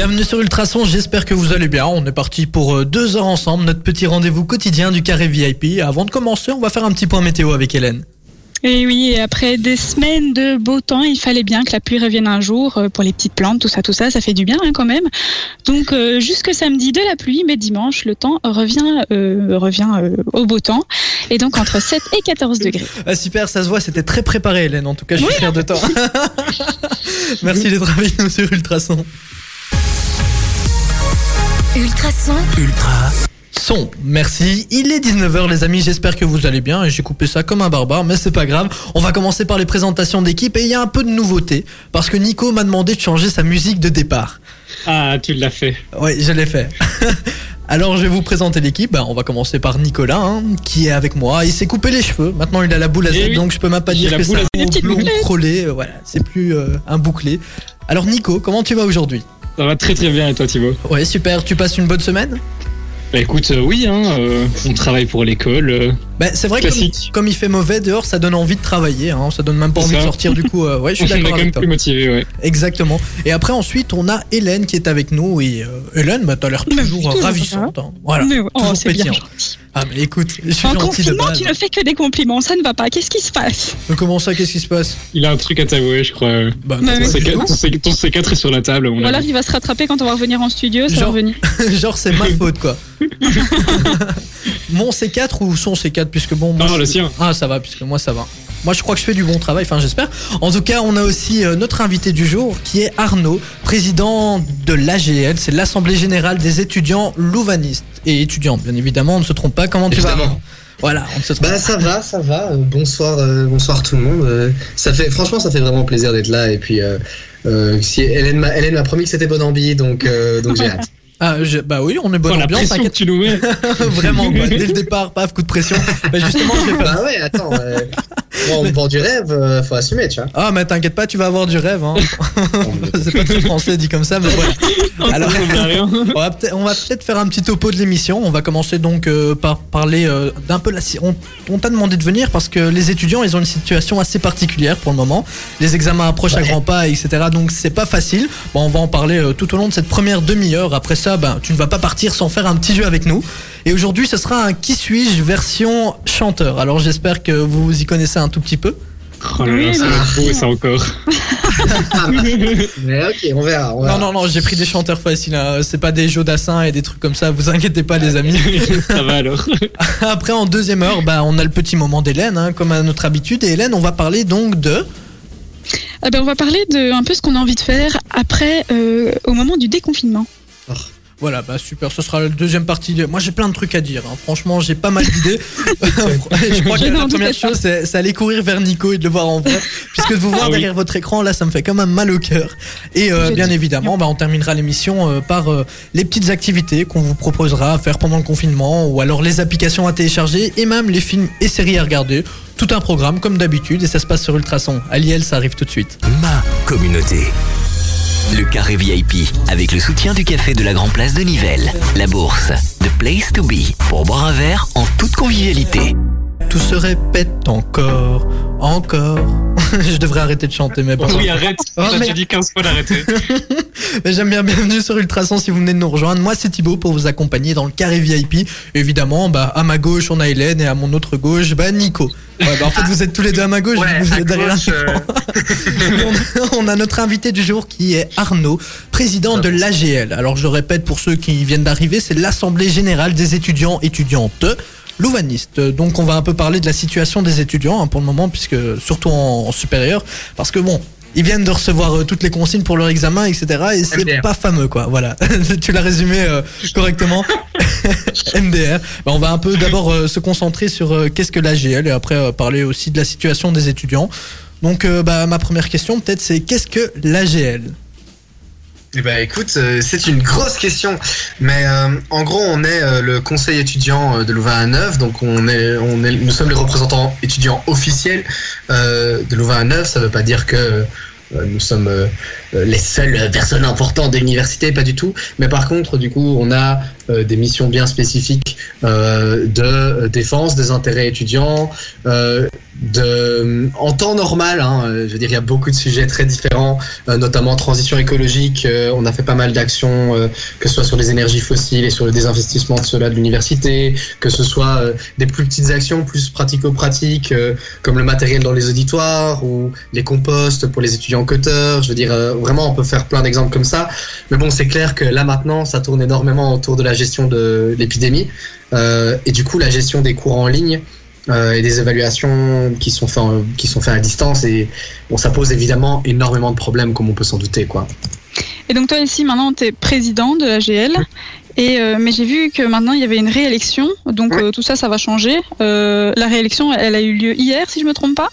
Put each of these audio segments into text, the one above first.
Bienvenue sur Ultrason, j'espère que vous allez bien. On est parti pour euh, deux heures ensemble, notre petit rendez-vous quotidien du carré VIP. Avant de commencer, on va faire un petit point météo avec Hélène. Et oui, et après des semaines de beau temps, il fallait bien que la pluie revienne un jour euh, pour les petites plantes, tout ça, tout ça, ça fait du bien hein, quand même. Donc euh, jusque samedi de la pluie, mais dimanche le temps revient euh, revient euh, au beau temps, et donc entre 7 et 14 degrés. Ah, super, ça se voit, c'était très préparé Hélène. En tout cas, je suis fier de toi. Merci d'être avec nous sur Ultrason. Ultrason, Ultra Son, merci. Il est 19h les amis, j'espère que vous allez bien et j'ai coupé ça comme un barbare, mais c'est pas grave. On va commencer par les présentations d'équipe et il y a un peu de nouveauté parce que Nico m'a demandé de changer sa musique de départ. Ah, tu l'as fait. Oui, je l'ai fait. Alors je vais vous présenter l'équipe. Ben, on va commencer par Nicolas hein, qui est avec moi. Il s'est coupé les cheveux. Maintenant il a la boule à Eh Z, oui. donc je peux même pas dire que c'est un blond euh, Voilà, c'est plus euh, un bouclé. Alors Nico, comment tu vas aujourd'hui? Ça va très très bien et toi Thibaut Ouais, super. Tu passes une bonne semaine? Bah écoute, euh, oui, hein, euh, on travaille pour l'école. euh, Ben, c'est vrai que comme, il fait mauvais dehors, ça donne envie de travailler. Hein, ça donne même pas envie de sortir du coup. euh, ouais, je on suis est d'accord quand même plus motivé, ouais. Exactement. Et après ensuite, on a Hélène qui est avec nous. Et euh, Hélène, bah, t'as l'air toujours, toujours, ravissante. hein. Voilà. Oh, toujours pétillante. Ah mais écoute, je suis de confinement, tu ne fais que des compliments, ça ne va pas. Qu'est-ce qui se passe? Mais comment ça Qu'est-ce qui se passe? Il a un truc à t'avouer, je crois. Bah, Ton oui. pas du C4, ton C- ton C4 est sur la table, Ou alors il va se rattraper quand on va revenir en studio, ça va Genre- revenir. tout. Genre c'est ma faute quoi. Mon C4 ou son C4 puisque bon. moi, Non, je- le sien. Ah ça va puisque moi ça va. Moi je crois que je fais du bon travail, enfin j'espère. En tout cas on a aussi euh, notre invité du jour qui est Arnaud, président de l'AGL, c'est l'Assemblée Générale des étudiants louvanistes. Et étudiants bien évidemment, on ne se trompe pas, comment tu vas Voilà, on se Bah ça va, ça va. Euh, bonsoir, euh, bonsoir tout le monde. Euh, ça fait, franchement, ça fait vraiment plaisir d'être là. Et puis, euh, si Hélène m'a, promis que c'était bonne ambi, donc, donc j'ai hâte. Ah, je- bah oui, on est bonne Oh, la ambiance, pression que t'inquiète. tu nous mets. Vraiment, quoi. Dès le départ, paf, coup de pression. Bah justement, je vais faire bah ouais, attends. Euh, bon, vend du rêve, euh, faut assumer, tu vois. Ah, mais t'inquiète pas, tu vas avoir du rêve. Hein. c'est pas très français dit comme ça, mais voilà. Alors, On va peut-être faire un petit topo de l'émission. On va commencer donc euh, par parler euh, d'un peu la. On, on t'a demandé de venir parce que les étudiants, ils ont une situation assez particulière pour le moment. Les examens approchent à grands pas, etc. Donc c'est pas facile. Bon, on va en parler euh, tout au long de cette première demi-heure. Après ça, ben, tu ne vas pas partir sans faire un petit jeu avec nous. Et aujourd'hui, ce sera un qui suis-je version chanteur. Alors j'espère que vous y connaissez un tout petit peu. Oh là là, Oui, ça va être beau ça encore. Mais ok, on verra. On verra. Non, non, non, j'ai pris des chanteurs faciles. hein. C'est pas des Jodassin et des trucs comme ça. Vous inquiétez pas, les amis. ça va alors. Après, en deuxième heure, bah, on a le petit moment d'Hélène, hein, comme à notre habitude. Et Hélène, on va parler donc de. Ah ben, on va parler de un peu ce qu'on a envie de faire après, euh, au moment du déconfinement. Voilà, bah super, ce sera la deuxième partie. de- Moi, j'ai plein de trucs à dire. hein. Franchement, j'ai pas mal d'idées. je crois que la première chose, c'est aller courir vers Nico et de le voir en vrai. Puisque de vous voir Ah oui. derrière votre écran, là, ça me fait quand même mal au cœur. Et euh, bien évidemment, bah, on terminera l'émission euh, par euh, les petites activités qu'on vous proposera à faire pendant le confinement, ou alors les applications à télécharger, et même les films et séries à regarder. Tout un programme, comme d'habitude, et ça se passe sur Ultrason. Aliel, ça arrive tout de suite. Ma communauté. Le carré VIP, avec le soutien du café de la Grand Place de Nivelles. La bourse, The Place to Be, pour boire un verre en toute convivialité. Tout se répète encore, encore. je devrais arrêter de chanter, mais bon. Oui, arrête. Oh, mais- déjà dit 15 fois d'arrêter. Mais J'aime bien, bienvenue sur Ultrason si vous venez de nous rejoindre. Moi, c'est Thibaut pour vous accompagner dans le carré VIP. Évidemment, bah, à ma gauche, on a Hélène et à mon autre gauche, bah, Nico. Ouais, bah, en fait, vous êtes tous les deux à ma gauche, Ouais, vous êtes derrière gauche, un écran. on, a, on a notre invité du jour qui est Arnaud, président de l'AGL. Alors, je le répète pour ceux qui viennent d'arriver, c'est l'Assemblée Générale des étudiants étudiantes louvanistes. Donc, on va un peu parler de la situation des étudiants hein, pour le moment, puisque surtout en, en supérieur, parce que bon. Ils viennent de recevoir euh, toutes les consignes pour leur examen, etc. Et c'est MDR. pas fameux, quoi. Voilà. tu l'as résumé euh, correctement. MDR. Bah, on va un peu d'abord euh, se concentrer sur qu'est-ce que l'AGL et après parler aussi de la situation des étudiants. Donc, bah, ma première question, peut-être, c'est qu'est-ce que l'AGL Eh ben écoute, euh, c'est une grosse question, mais euh, en gros on est euh, le conseil étudiant euh, de Louvain à Neuf, donc on est, on est, nous sommes les représentants étudiants officiels euh, de Louvain à Neuf. Ça veut pas dire que euh, nous sommes les seules personnes importantes de l'université, pas du tout. Mais par contre, du coup, on a des missions bien spécifiques de défense des intérêts étudiants, de, en temps normal, hein, euh, je veux dire, il y a beaucoup de sujets très différents, euh, notamment transition écologique. euh, on a fait pas mal d'actions, euh, que ce soit sur les énergies fossiles et sur le désinvestissement de cela de l'université, que ce soit euh, des plus petites actions, plus pratico-pratiques, euh, comme le matériel dans les auditoires ou les composts pour les étudiants cutters. Je veux dire, vraiment, on peut faire plein d'exemples comme ça. Mais bon, c'est clair que là maintenant, ça tourne énormément autour de la gestion de l'épidémie et du coup la gestion des cours en ligne euh, et des évaluations qui sont faites qui sont faites à distance et bon ça pose évidemment énormément de problèmes comme on peut s'en douter quoi. Et donc toi ici maintenant tu es président de la GL. Et euh, mais j'ai vu que maintenant il y avait une réélection, donc euh, tout ça, ça va changer. La réélection, elle a eu lieu hier, si je me trompe pas?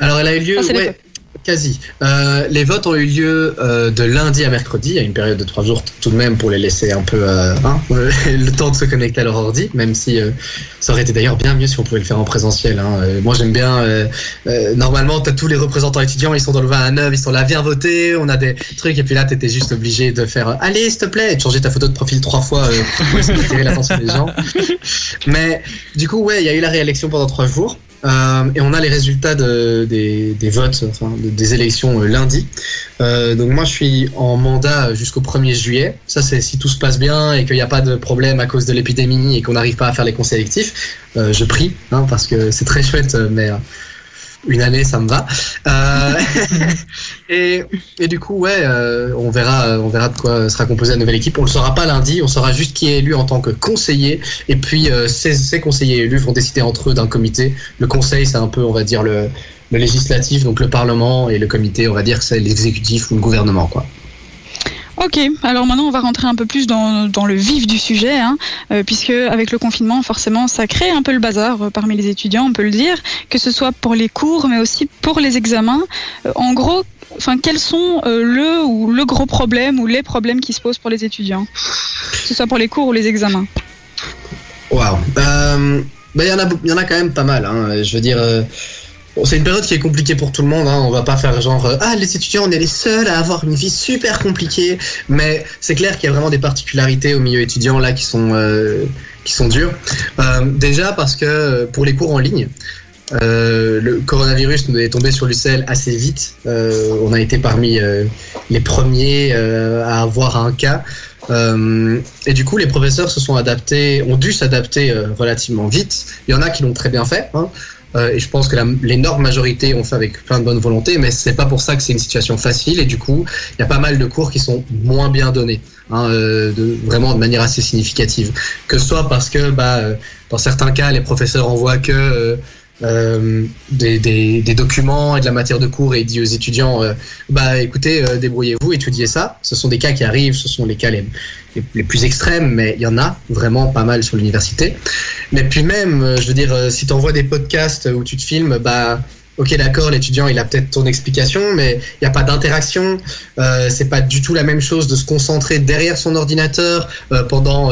Alors elle a eu lieu Ah, ouais, quasi. Euh, les votes ont eu lieu euh, de lundi à mercredi, il y a une période de trois jours tout de même pour les laisser un peu euh, hein, le temps de se connecter à leur ordi, même si ça aurait été d'ailleurs bien mieux si on pouvait le faire en présentiel. Hein. Moi j'aime bien. normalement, t'as tous les représentants étudiants, ils sont dans le 20 à 9, ils sont là, viens voter, on a des trucs, et puis là t'étais juste obligé de faire allez s'il te plaît, et de changer ta photo de profil trois fois pour essayer d'attirer l'attention des gens. Mais du coup, ouais, il y a eu la réélection pendant trois jours. Euh, et on a les résultats de- des, votes, enfin de- des élections euh, lundi. Euh, donc moi je suis en mandat jusqu'au 1er juillet. Ça c'est si tout se passe bien et qu'il n'y a pas de problème à cause de l'épidémie et qu'on n'arrive pas à faire les conseils électifs. Je prie hein, parce que c'est très chouette, mais une année ça me va. Euh, et, du coup ouais, euh, on verra, on verra de quoi sera composée la nouvelle équipe. On le saura pas lundi, on saura juste qui est élu en tant que conseiller. Et puis euh, ces, ces conseillers élus vont décider entre eux d'un comité. Le conseil c'est un peu on va dire le le législatif, donc le Parlement, et le comité, on va dire que c'est l'exécutif ou le gouvernement, quoi. Ok, alors maintenant on va rentrer un peu plus dans, le vif du sujet, hein, euh, puisque avec le confinement, forcément, ça crée un peu le bazar euh, parmi les étudiants, on peut le dire, que ce soit pour les cours, mais aussi pour les examens. Euh, en gros, enfin, quels sont le ou le gros problème ou les problèmes qui se posent pour les étudiants, que ce soit pour les cours ou les examens? Waouh. Bah, il y en a, y en a quand même pas mal. Hein. Je veux dire, c'est une période qui est compliquée pour tout le monde. Hein. On va pas faire genre, euh, ah, les étudiants, on est les seuls à avoir une vie super compliquée. Mais c'est clair qu'il y a vraiment des particularités au milieu étudiant là qui sont, euh, qui sont dures. Euh, déjà parce que euh, pour les cours en ligne. euh, le coronavirus nous est tombé sur l'UCL assez vite. On a été parmi les premiers à avoir un cas. Et du coup, les professeurs se sont adaptés, ont dû s'adapter relativement vite. Il y en a qui l'ont très bien fait. Hein. Euh, et je pense que l'énorme majorité ont fait avec plein de bonne volonté, mais c'est pas pour ça que c'est une situation facile. Et du coup, il y a pas mal de cours qui sont moins bien donnés, hein, euh, vraiment de manière assez significative. Que ce soit parce que, bah, euh, dans certains cas, les professeurs envoient que euh, des, des, documents et de la matière de cours et dit aux étudiants, euh, bah, écoutez, euh, débrouillez-vous, étudiez ça. Ce sont des cas qui arrivent, ce sont les cas les, les, plus extrêmes, mais il y en a vraiment pas mal sur l'université. Mais puis même, je veux dire, si tu envoies des podcasts où tu te filmes, bah ok d'accord, l'étudiant il a peut-être ton explication, mais il n'y a pas d'interaction. C'est pas du tout la même chose de se concentrer derrière son ordinateur pendant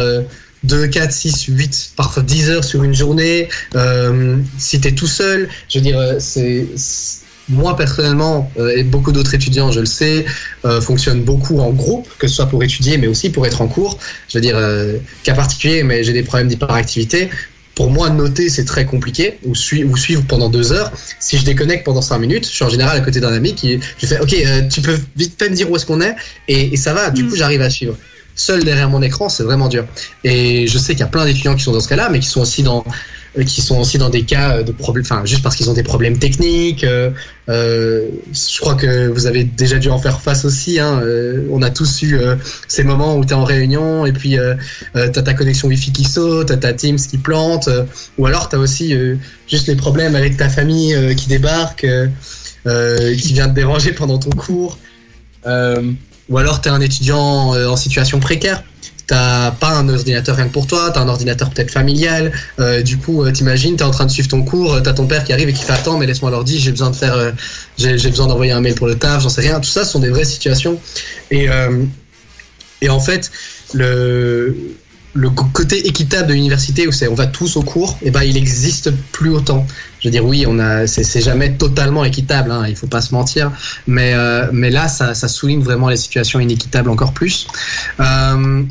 2, 4, 6, 8, parfois 10 heures sur une journée. Euh, si tu es tout seul, je veux dire, euh, c'est... Moi personnellement, euh, et beaucoup d'autres étudiants, je le sais, euh, fonctionnent beaucoup en groupe, que ce soit pour étudier, mais aussi pour être en cours. Je veux dire, euh, cas particulier, mais j'ai des problèmes d'hyperactivité. Pour moi, noter, c'est très compliqué, ou, sui- ou suivre pendant deux heures. Si je déconnecte pendant cinq minutes, je suis en général à côté d'un ami qui, je fais, ok, tu peux vite fait me dire où est-ce qu'on est, et, et ça va, du Mm. coup, j'arrive à suivre. Seul derrière mon écran, c'est vraiment dur. Et je sais qu'il y a plein d'étudiants qui sont dans ce cas-là, mais qui sont aussi dans, euh, qui sont aussi dans des cas de problèmes, enfin, juste parce qu'ils ont des problèmes techniques. euh, euh, je crois que vous avez déjà dû en faire face aussi. Hein, euh, on a tous eu euh, ces moments où tu es en réunion et puis euh, euh, t'as ta connexion Wi-Fi qui saute, t'as ta Teams qui plante, euh, ou alors t'as aussi euh, juste les problèmes avec ta famille euh, qui débarque, euh, euh, qui vient te déranger pendant ton cours, euh, ou alors t'es un étudiant euh, en situation précaire. T'as pas un ordinateur rien que pour toi, t'as un ordinateur peut-être familial. euh, du coup, euh, t'imagines, t'es en train de suivre ton cours, t'as ton père qui arrive et qui fait attends, mais laisse-moi l'ordi, j'ai besoin de faire, euh, j'ai besoin d'envoyer un mail pour le taf, j'en sais rien. Tout ça ce sont des vraies situations. Et et en fait, le le côté équitable de l'université où c'est on va tous au cours, et ben il existe plus autant. Je veux dire oui, on a c'est jamais totalement équitable, hein, il faut pas se mentir, mais euh, mais là ça, ça souligne vraiment les situations inéquitables encore plus. Euh,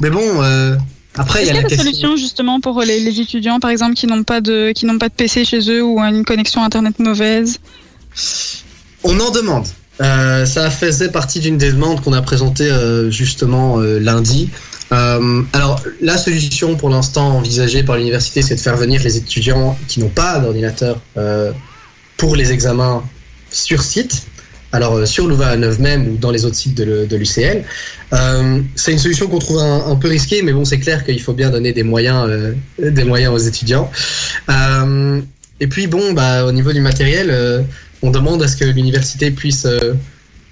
mais bon, euh, Après, il y a la question. solutions justement pour les, les étudiants, par exemple, qui n'ont pas de qui n'ont pas de PC chez eux ou une connexion internet mauvaise? On en demande. Euh, ça faisait partie d'une des demandes qu'on a présentées euh, justement euh, lundi. Euh, alors, la solution pour l'instant envisagée par l'université, c'est de faire venir les étudiants qui n'ont pas d'ordinateur euh, pour les examens sur site. Alors, euh, sur Louvain à 9 même ou dans les autres sites de, l'UCL. C'est une solution qu'on trouve un, peu risquée, mais bon, c'est clair qu'il faut bien donner des moyens, aux étudiants. Et puis, bon, bah, au niveau du matériel, on demande à ce que l'université puisse,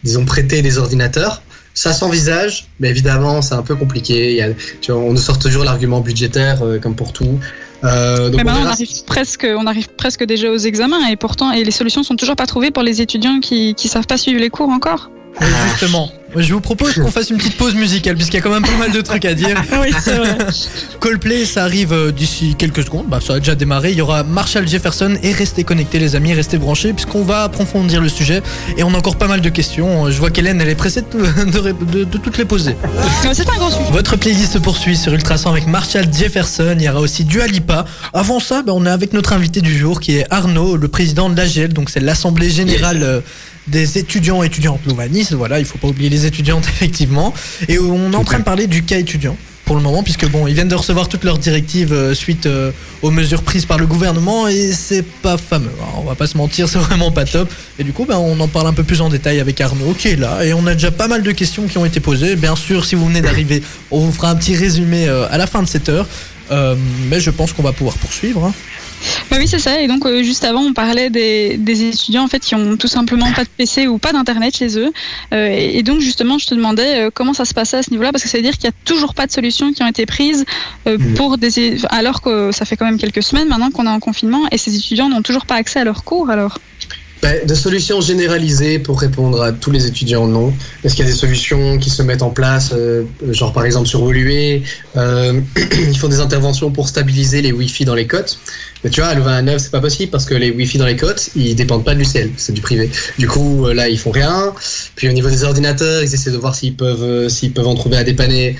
disons, prêter des ordinateurs. Ça s'envisage, mais évidemment, c'est un peu compliqué. Il y a, tu vois, on nous sort toujours l'argument budgétaire, euh, comme pour tout. Euh, donc Mais on maintenant, on arrive presque, on arrive presque déjà aux examens et pourtant, et les solutions sont toujours pas trouvées pour les étudiants qui qui savent pas suivre les cours encore. Justement, je vous propose qu'on fasse une petite pause musicale puisqu'il y a quand même pas mal de trucs à dire. Oui, c'est vrai. Coldplay, ça arrive euh, d'ici quelques secondes. Bah, ça a déjà démarré. Il y aura Marshall Jefferson et restez connectés, les amis, restez branchés puisqu'on va approfondir le sujet et on a encore pas mal de questions. Je vois qu'Hélène, elle est pressée de, de ré- de- de toutes les poser. C'est un grand sujet. Votre playlist se poursuit sur Ultrason avec Marshall Jefferson. Il y aura aussi Dua Lipa. Avant ça, bah, on est avec notre invité du jour qui est Arnaud, le président de l'AGL. Donc c'est l'Assemblée Générale euh, des étudiants et étudiantes louvanistes. Voilà, il faut pas oublier les étudiantes effectivement. Et on est en train de parler du cas étudiant pour le moment puisque bon ils viennent de recevoir toutes leurs directives euh, suite euh, aux mesures prises par le gouvernement et c'est pas fameux hein. on va pas se mentir c'est vraiment pas top et du coup ben, on en parle un peu plus en détail avec Arnaud qui est là et on a déjà pas mal de questions qui ont été posées bien sûr si vous venez d'arriver on vous fera un petit résumé euh, à la fin de cette heure mais je pense qu'on va pouvoir poursuivre hein. Bah oui, c'est ça. Et donc, euh, juste avant, on parlait des, des étudiants en fait qui ont tout simplement pas de PC ou pas d'internet chez eux. Euh, et, et donc, justement, je te demandais euh, comment ça se passait à ce niveau-là, parce que ça veut dire qu'il y a toujours pas de solutions qui ont été prises euh, pour des, alors que ça fait quand même quelques semaines maintenant qu'on est en confinement et ces étudiants n'ont toujours pas accès à leurs cours. Alors, de solutions généralisées pour répondre à tous les étudiants, non. Est-ce qu'il y a des solutions qui se mettent en place, euh, genre par exemple sur Olué, euh, ils font des interventions pour stabiliser les Wi-Fi dans les côtes. Mais tu vois, à Louvain à 9, c'est pas possible parce que les Wi-Fi dans les côtes, ils dépendent pas de l'UCL, c'est du privé. Du coup, euh, là, ils font rien. Puis au niveau des ordinateurs, ils essaient de voir s'ils peuvent, euh, s'ils peuvent en trouver à dépanner.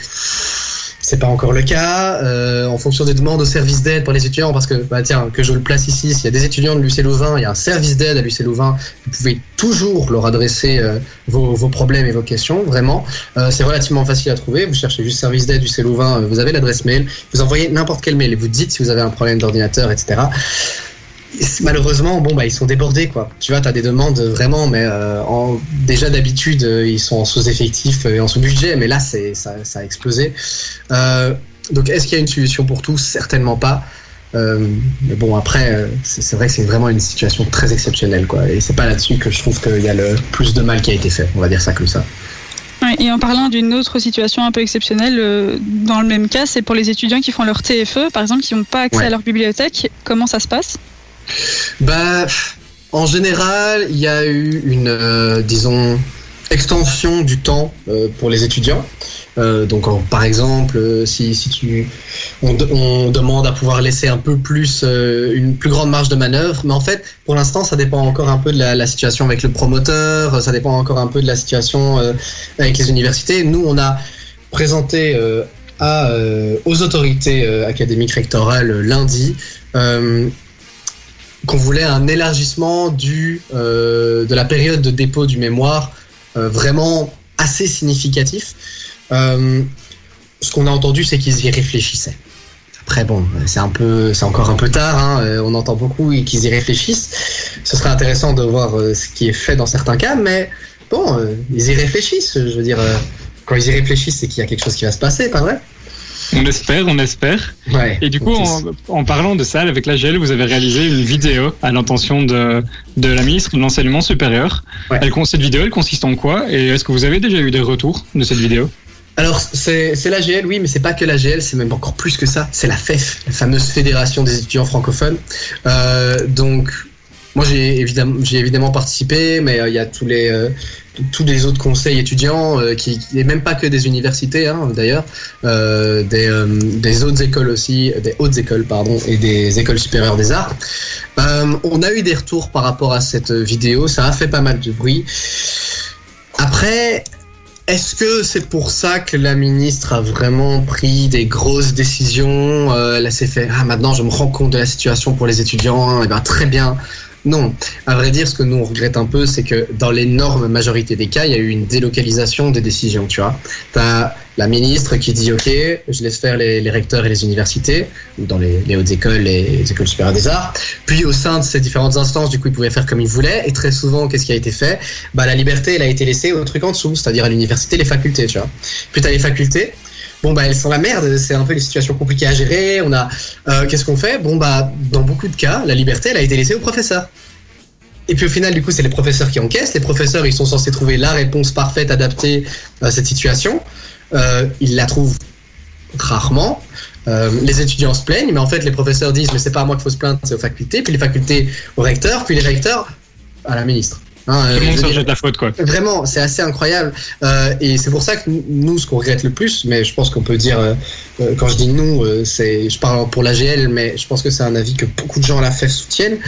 C'est pas encore le cas. Euh, en fonction des demandes au service d'aide pour les étudiants, parce que bah tiens, que je le place ici, s'il y a des étudiants de l'UC Louvain, il y a un service d'aide à l'UC Louvain. Vous pouvez toujours leur adresser euh, vos, vos problèmes et vos questions. Vraiment, Euh, c'est relativement facile à trouver. Vous cherchez juste service d'aide UC Louvain, euh, vous avez l'adresse mail, vous envoyez n'importe quel mail et vous dites si vous avez un problème d'ordinateur, etc. Malheureusement, bon bah ils sont débordés quoi. Tu vois, t'as des demandes vraiment, mais euh, en, déjà d'habitude euh, ils sont en sous-effectif euh, et en sous-budget, mais là c'est ça, ça a explosé. Euh, donc est-ce qu'il y a une solution pour tous Certainement pas. Euh, mais bon après, c'est vrai que c'est vraiment une situation très exceptionnelle quoi. Et c'est pas là-dessus que je trouve qu'il y a le plus de mal qui a été fait. On va dire ça comme ça. Et en parlant d'une autre situation un peu exceptionnelle, euh, dans le même cas, c'est pour les étudiants qui font leur TFE, par exemple, qui n'ont pas accès Ouais. à leur bibliothèque. Comment ça se passe? Bah, en général, il y a eu une, euh, disons, extension du temps euh, pour les étudiants. Euh, donc, par exemple, si, si tu, on, de- on demande à pouvoir laisser un peu plus, une plus grande marge de manœuvre, mais en fait, pour l'instant, ça dépend encore un peu de la, situation avec le promoteur, ça dépend encore un peu de la situation avec les universités. Nous, on a présenté aux autorités académiques rectorales lundi qu'on voulait un élargissement du, euh, de la période de dépôt du mémoire euh, vraiment assez significatif. Euh, ce qu'on a entendu, c'est qu'ils y réfléchissaient. Après, bon, c'est un peu, c'est encore un peu tard. hein, on entend beaucoup qu'ils y réfléchissent. Ce serait intéressant de voir ce qui est fait dans certains cas, mais bon, ils y réfléchissent. Je veux dire, quand ils y réfléchissent, c'est qu'il y a quelque chose qui va se passer, pas vrai? On espère, on espère. Ouais. Et du coup, en, en parlant de ça, avec la GEL, vous avez réalisé une vidéo à l'intention de, de la ministre de l'Enseignement supérieur. Ouais. Elle, cette vidéo, elle consiste en quoi? Et est-ce que vous avez déjà eu des retours de cette vidéo? Alors, c'est c'est l'AGL, oui, mais c'est pas que l'AGL, c'est même encore plus que ça. C'est la FEF, la fameuse Fédération des étudiants francophones. Euh, donc, moi, j'ai évidemment, participé, mais euh, il y a tous les, euh, tous les autres conseils étudiants, euh, qui, et même pas que des universités, hein, d'ailleurs, des, des autres écoles aussi, des hautes écoles, pardon, et des écoles supérieures des arts. On a eu des retours par rapport à cette vidéo, ça a fait pas mal de bruit. Après, est-ce que c'est pour ça que la ministre a vraiment pris des grosses décisions euh, Elle s'est fait ah maintenant je me rends compte de la situation pour les étudiants. Et ben très bien. Non, à vrai dire, ce que nous on regrette un peu, c'est que dans l'énorme majorité des cas, il y a eu une délocalisation des décisions. Tu vois, t'as la ministre qui dit OK, je laisse faire les, recteurs et les universités, ou dans les, hautes écoles, les, les écoles supérieures des arts. Puis au sein de ces différentes instances, du coup, ils pouvaient faire comme ils voulaient. Et très souvent, qu'est-ce qui a été fait? Bah, la liberté, elle a été laissée au truc en dessous, c'est-à-dire à, l'université, les facultés. Tu vois. Puis t'as les facultés. Bon bah elles sont la merde, c'est un peu les situations compliquées à gérer. On a euh, qu'est-ce qu'on fait? Bon bah dans beaucoup de cas, la liberté elle a été laissée aux professeurs. Et puis au final, du coup, c'est les professeurs qui encaissent. Les professeurs, ils sont censés trouver la réponse parfaite, adaptée à cette situation. Euh, ils la trouvent rarement. Euh, les étudiants se plaignent, mais en fait, les professeurs disent, mais c'est pas à moi qu'il faut se plaindre, c'est aux facultés. Puis les facultés aux recteurs, puis les recteurs à la ministre. Hein, Tout euh, le monde dire- jette la faute, quoi. Vraiment, c'est assez incroyable. Euh, et c'est pour ça que nous, ce qu'on regrette le plus, mais je pense qu'on peut dire, euh, euh, quand je dis nous, euh, c'est, je parle pour l'AGL, mais je pense que c'est un avis que beaucoup de gens à la FEF soutiennent,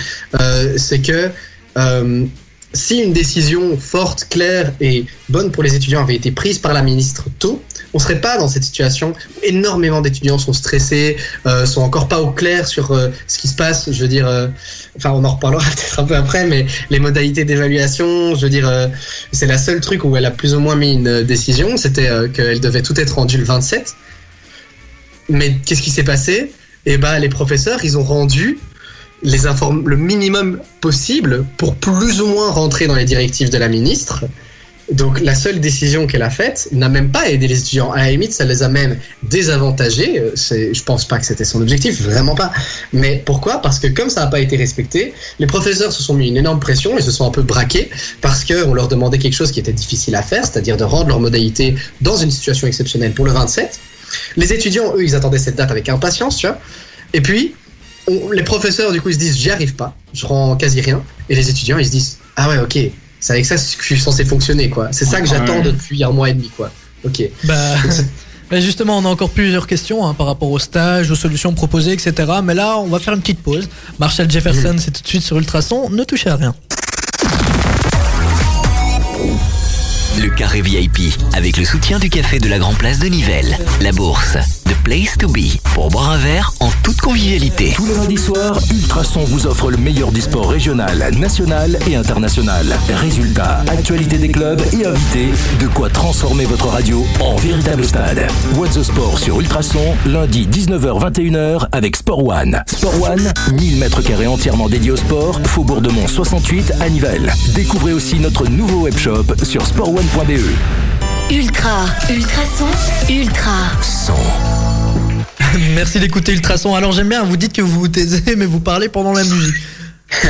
euh, c'est que euh, si une décision forte, claire et bonne pour les étudiants avait été prise par la ministre tôt, on serait pas dans cette situation. Énormément d'étudiants sont stressés, euh, sont encore pas au clair sur euh, ce qui se passe. Je veux dire, euh, enfin, on en reparlera peut-être un peu après, mais les modalités d'évaluation, je veux dire, euh, c'est la seule truc où elle a plus ou moins mis une euh, décision, c'était euh, qu'elle devait tout être rendue le 27. Mais qu'est-ce qui s'est passé? Eh ben, les professeurs, ils ont rendu les le minimum possible pour plus ou moins rentrer dans les directives de la ministre. Donc la seule décision qu'elle a faite n'a même pas aidé les étudiants. À la limite, ça les a même désavantagés. Euh, je pense pas que c'était son objectif, vraiment pas. Mais pourquoi? Parce que comme ça n'a pas été respecté, les professeurs se sont mis une énorme pression et se sont un peu braqués parce qu'on leur demandait quelque chose qui était difficile à faire, c'est-à-dire de rendre leur modalité dans une situation exceptionnelle pour le 27. Les étudiants, eux, ils attendaient cette date avec impatience, tu vois. Et puis, les professeurs, du coup, ils se disent, j'y arrive pas, je rends quasi rien. Et les étudiants, ils se disent, ah ouais, ok, c'est avec ça que je suis censé fonctionner, quoi. C'est ça que j'attends depuis un mois et demi, quoi. Ok. Bah, bah justement, on a encore plusieurs questions hein, par rapport au stage, aux solutions proposées, etc. Mais là, on va faire une petite pause. Marshall Jefferson, c'est tout de suite sur Ultrason. Ne touchez à rien. Le carré VIP avec le soutien du café de la Grand Place de Nivelles. La bourse, The Place to Be pour boire un verre en toute convivialité. Tous les lundis soirs, Ultrason vous offre le meilleur du sport régional, national et international. Résultats, actualités des clubs et invités, de quoi transformer votre radio en véritable stade. What's the Sport sur Ultrason, lundi 19h-21h avec Sport One. Sport One, 1000 mètres carrés entièrement dédiés au sport, Faubourg de Mont 68 à Nivelles. Découvrez aussi notre nouveau webshop sur sportone.be. Ultra, ultrason, ultra. Merci d'écouter Ultrason. Alors j'aime bien, vous dites que vous vous taisez, mais vous parlez pendant la musique.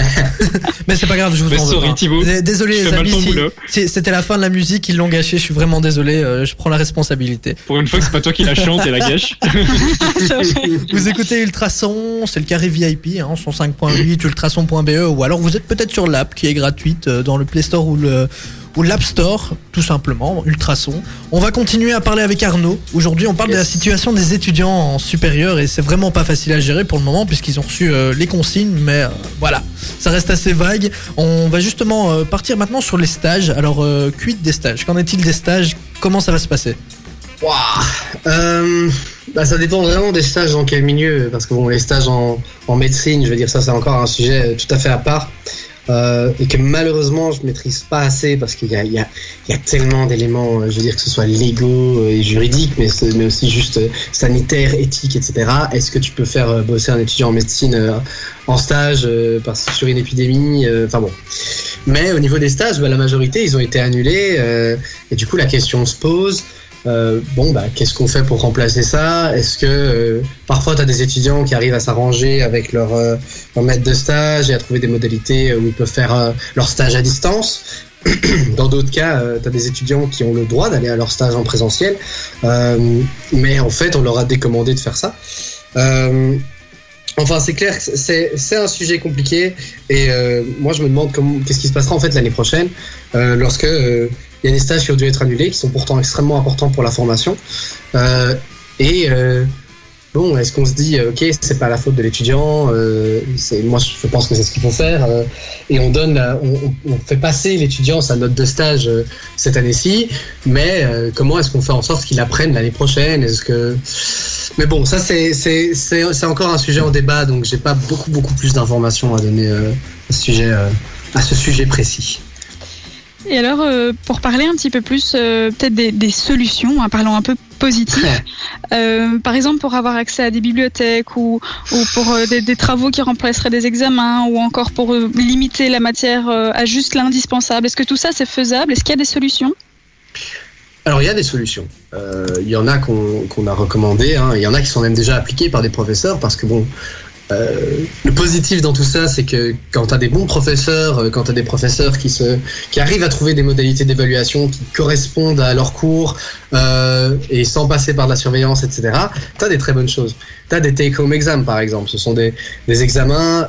mais c'est pas grave, je vous Mais en veux pas. Désolé les amis, si- c'était la fin de la musique, ils l'ont gâché, je suis vraiment désolé, euh, je prends la responsabilité. Pour une fois que c'est pas toi qui la chante et la gâche. Vous écoutez Ultrason, c'est le carré VIP, hein, 105.8, ultrason.be, ou alors vous êtes peut-être sur l'app qui est gratuite euh, dans le Play Store ou le ou l'App Store, tout simplement, Ultrason. On va continuer à parler avec Arnaud. Aujourd'hui, on parle de la situation des étudiants en supérieur et c'est vraiment pas facile à gérer pour le moment puisqu'ils ont reçu euh, les consignes, mais euh, voilà, ça reste assez vague. On va justement euh, partir maintenant sur les stages. Alors, quid des stages? Qu'en est-il des stages? Comment ça va se passer? Waouh bah, ça dépend vraiment des stages dans quel milieu, parce que bon, les stages en, en médecine, je veux dire, ça c'est encore un sujet tout à fait à part, euh, et que malheureusement je maîtrise pas assez, parce qu'il y a, il y, a, il y a tellement d'éléments, euh, je veux dire, que ce soit légaux euh, et juridiques, mais, mais aussi juste euh, sanitaires, éthiques, etc. Est-ce que tu peux faire bosser un étudiant en médecine en stage parce, sur une épidémie Enfin bon. Mais au niveau des stages, bah, la majorité, ils ont été annulés, et du coup la question se pose. Euh, bon, bah, qu'est-ce qu'on fait pour remplacer ça? Est-ce que euh, parfois tu as des étudiants qui arrivent à s'arranger avec leur, euh, leur maître de stage et à trouver des modalités où ils peuvent faire euh, leur stage à distance? Dans d'autres cas, tu as des étudiants qui ont le droit d'aller à leur stage en présentiel, euh, mais en fait, on leur a décommandé de faire ça. Enfin, c'est clair, c'est un sujet compliqué et euh, moi je me demande qu'est-ce qui se passera en fait l'année prochaine euh, lorsque euh, il y a des stages qui ont dû être annulés, qui sont pourtant extrêmement importants pour la formation. Euh, bon, est-ce qu'on se dit, euh, ok, c'est pas la faute de l'étudiant, euh, moi je pense que c'est ce qu'il faut faire, euh, et on donne, la- on, fait passer l'étudiant sa note de stage cette année-ci, mais comment est-ce qu'on fait en sorte qu'il apprenne l'année prochaine Est-ce que, mais bon, ça c'est encore un sujet en débat, donc j'ai pas beaucoup beaucoup plus d'informations à donner à ce sujet à ce sujet précis. Et alors, pour parler un petit peu plus, peut-être des, des solutions, hein, parlons un peu positif. Euh, par exemple, pour avoir accès à des bibliothèques ou, ou pour euh, des, des travaux qui remplaceraient des examens ou encore pour euh, limiter la matière euh, à juste l'indispensable. Est-ce que tout ça, c'est faisable? Est-ce qu'il y a des solutions? Alors il y a des solutions. Euh, Il y en a qu'on qu'on a recommandées, hein. il y en a qui sont même déjà appliquées par des professeurs parce que bon, euh, le positif dans tout ça, c'est que quand tu as des bons professeurs, euh, quand tu as des professeurs qui, arrivent à trouver des modalités d'évaluation qui correspondent à leur cours euh, et sans passer par la surveillance, etc., tu as des très bonnes choses. Tu as des take-home exams par exemple. Ce sont des, examens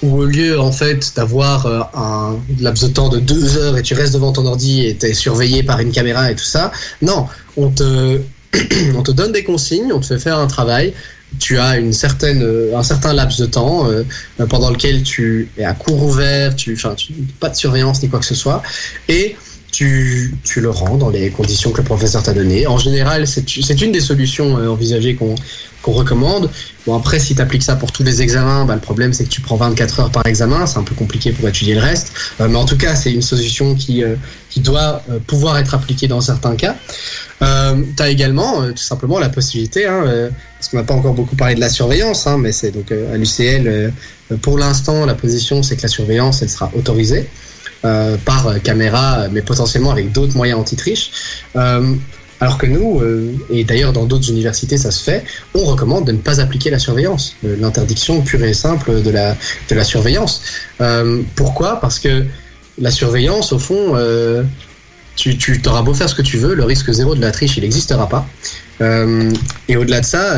où au lieu en fait d'avoir un laps de temps de deux heures et tu restes devant ton ordi et tu es surveillé par une caméra et tout ça, non, on te donne des consignes, on te fait faire un travail tu as une certaine, euh, un certain laps de temps euh, pendant lequel tu es à cours ouvert, tu, enfin, tu, pas de surveillance ni quoi que ce soit, et tu, tu le rends dans les conditions que le professeur t'a données. En général, c'est une des solutions euh, envisagées qu'on qu'on recommande. Bon, après, si tu appliques ça pour tous les examens, bah, le problème, c'est que tu prends 24 heures par examen. C'est un peu compliqué pour étudier le reste. Euh, mais en tout cas, c'est une solution qui, euh, qui doit euh, pouvoir être appliquée dans certains cas. Tu as également tout simplement la possibilité, hein, parce qu'on n'a pas encore beaucoup parlé de la surveillance, hein, mais c'est donc à l'UCL, pour l'instant, la position, c'est que la surveillance, elle sera autorisée euh, par caméra, mais potentiellement avec d'autres moyens anti-triche. Euh, alors que nous, euh, et d'ailleurs dans d'autres universités ça se fait, on recommande de ne pas appliquer la surveillance, l'interdiction pure et simple de la, de la surveillance. Pourquoi? Parce que la surveillance, au fond, tu, tu t'auras beau faire ce que tu veux, le risque zéro de la triche, il n'existera pas. Et au-delà de ça,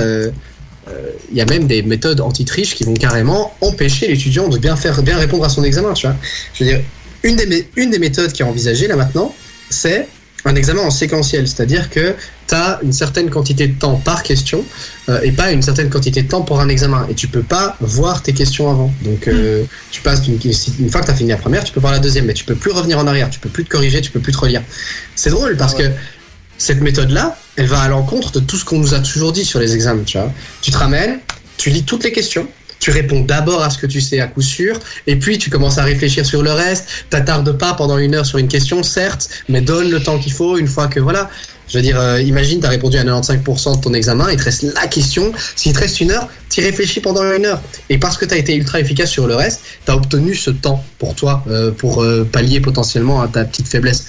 il y a même des méthodes anti-triche qui vont carrément empêcher l'étudiant de bien faire, bien répondre à son examen. Tu vois, je veux dire, une des, mé- une des méthodes qui est envisagée là maintenant, c'est un examen en séquentiel, c'est-à-dire que tu as une certaine quantité de temps par question euh, et pas une certaine quantité de temps pour un examen. Et tu peux pas voir tes questions avant. Donc euh, tu passes une fois que tu as fini la première, tu peux voir la deuxième, mais tu peux plus revenir en arrière, tu peux plus te corriger, tu peux plus te relire. C'est drôle parce que cette méthode-là, elle va à l'encontre de tout ce qu'on nous a toujours dit sur les examens. Tu vois, tu te ramènes, tu lis toutes les questions. Tu réponds d'abord à ce que tu sais à coup sûr, et puis tu commences à réfléchir sur le reste. T'attardes pas pendant une heure sur une question, certes, mais donne le temps qu'il faut une fois que voilà. Je veux dire, euh, imagine, tu as répondu à 95% de ton examen, il te reste la question. S'il te reste une heure, tu réfléchis pendant une heure. Et parce que tu as été ultra efficace sur le reste, tu as obtenu ce temps pour toi, euh, pour euh, pallier potentiellement à ta petite faiblesse.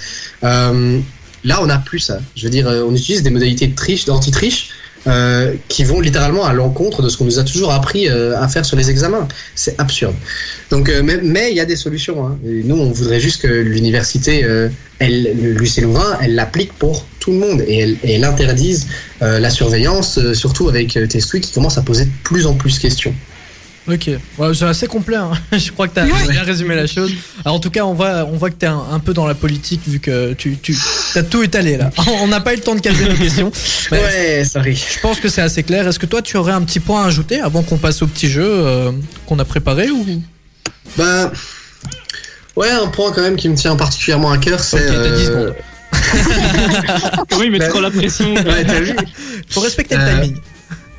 Là, on n'a plus ça. Je veux dire, on utilise des modalités de triche, d'anti-triche, euh, qui vont littéralement à l'encontre de ce qu'on nous a toujours appris euh, à faire sur les examens. C'est absurde. Donc, euh, mais il y a des solutions. Hein. Nous, on voudrait juste que l'université, euh, elle, le lycée Louvain, elle l'applique pour tout le monde et elle, elle interdise euh, la surveillance, surtout avec Testui qui commence à poser de plus en plus de questions. Ok, ouais, c'est assez complet. hein. Je crois que tu as bien résumé la chose. Alors, en tout cas, on voit, on voit que tu es un, un peu dans la politique vu que tu, tu as tout étalé là. On n'a pas eu le temps de caser nos questions. Mais Ouais, sorry. Je pense que c'est assez clair. Est-ce que toi, tu aurais un petit point à ajouter avant qu'on passe au petit jeu euh, qu'on a préparé ou? Bah, ouais, un point quand même qui me tient particulièrement à cœur, c'est. Ok, t'as 10 euh, secondes. Oui, mais trop la pression. Ouais, t'as vu Faut respecter le Euh, timing.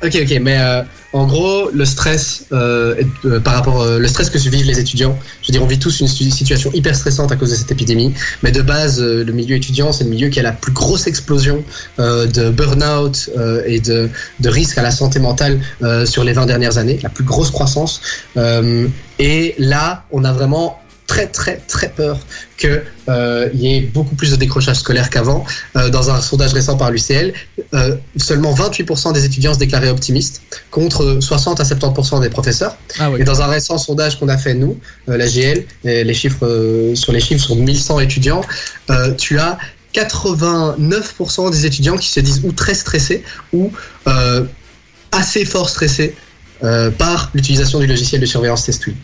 Ok, ok, mais euh, en gros, le stress euh, euh, par rapport le stress que vivent les étudiants. Je veux dire, on vit tous une situation hyper stressante à cause de cette épidémie. Mais de base, le milieu étudiant, c'est le milieu qui a la plus grosse explosion de burn-out et de, risque à la santé mentale sur les 20 dernières années, la plus grosse croissance. Et là, on a vraiment très très très peur que euh, il y ait beaucoup plus de décrochage scolaire qu'avant. Euh, dans un sondage récent par l'UCL, euh, seulement 28% des étudiants se déclaraient optimistes, contre 60 à 70% des professeurs. Ah oui. Et dans un récent sondage qu'on a fait nous, euh, la GL, et les chiffres sur les chiffres sur 1100 étudiants, tu as 89% des étudiants qui se disent ou très stressés ou assez fort stressés par l'utilisation du logiciel de surveillance Testui.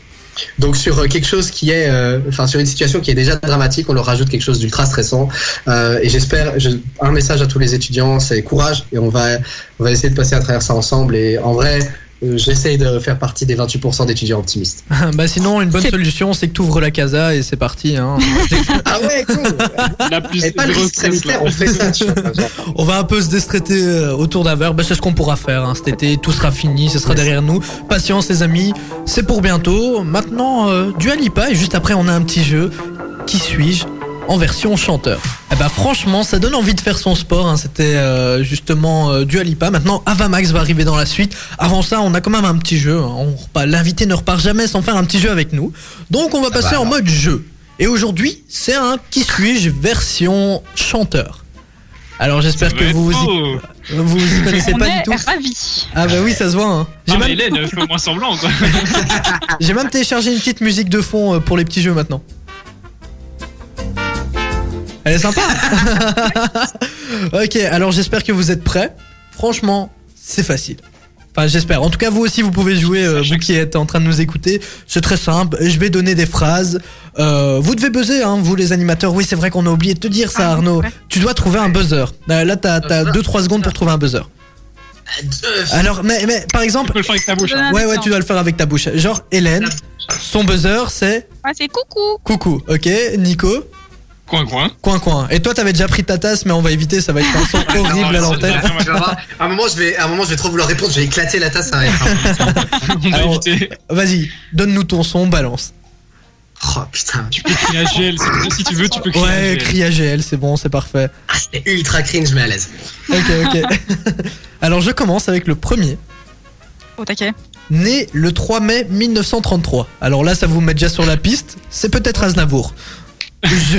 Donc sur euh, quelque chose qui est, euh, enfin sur une situation qui est déjà dramatique, on leur rajoute quelque chose d'ultra stressant. Euh, et j'espère, je- un message à tous les étudiants, c'est courage et on va, on va essayer de passer à travers ça ensemble. Et en vrai, j'essaye de faire partie des 28% d'étudiants optimistes. bah sinon, une bonne solution, c'est que tu ouvres la casa et c'est parti. Hein. Ah ouais, cool. La plus Et pas le zéro risque stress, là. sanitaire, on fait ça. tu vois. On va un peu se déstraiter euh, autour d'un verre. Bah, c'est ce qu'on pourra faire hein, cet été. Tout sera fini, ce sera derrière nous. Patience, les amis. C'est pour bientôt. Maintenant, euh, du Alipa et juste après, on a un petit jeu. Qui suis-je? En version chanteur Eh bah franchement, ça donne envie de faire son sport. hein. C'était euh, justement euh, du Alipa. Maintenant, Avamax va arriver dans la suite. Avant ça, on a quand même un petit jeu. hein. L'invité ne repart jamais sans faire un petit jeu avec nous. Donc, on va passer va, en mode jeu. Et aujourd'hui, c'est un qui suis-je version chanteur. Alors j'espère que vous vous y, beau. vous vous y connaissez On pas est du tout. ravis. Ah bah oui, ça se voit. Hein. J'ai Non, mais même, Hélène, fais au moins semblant, quoi. j'ai même téléchargé une petite musique de fond euh, pour les petits jeux maintenant. Elle est sympa. ok, alors j'espère que vous êtes prêts. Franchement, c'est facile. Enfin, j'espère. En tout cas, vous aussi, vous pouvez jouer, euh, vous qui êtes en train de nous écouter. C'est très simple. Je vais donner des phrases. Euh, vous devez buzzer, hein, vous les animateurs. Oui, c'est vrai qu'on a oublié de te dire ça, Ah, Arnaud. Tu dois trouver un buzzer. Euh, là, t'as buzzer 2-3 secondes pour trouver un buzzer. Alors, mais, mais par Tu exemple, peux le faire avec ta bouche. hein. Ouais, ouais, tu dois le faire avec ta bouche. Genre, Hélène, son buzzer, c'est Ah, c'est coucou. coucou. Ok, Nico, Coin, coin. coin, coin. Et toi, t'avais déjà pris ta tasse, mais on va éviter, ça va être un son horrible à l'antenne. À un moment, je vais, à un moment, je vais trop vouloir répondre. Je vais éclater la tasse. Avec. On va Alors- éviter. Vas-y, donne-nous ton son, balance. Oh putain, Tu peux crier à GL. si- Si tu veux, tu peux crier à Ouais, GL. crie AGL, c'est bon, c'est parfait. ah, c'est ultra cringe, mais à l'aise. Ok, ok. Alors, je commence avec le premier. Au taquet. Né le 3 mai 1933. Alors là, ça vous met déjà sur la piste. C'est peut-être Aznavour. Je...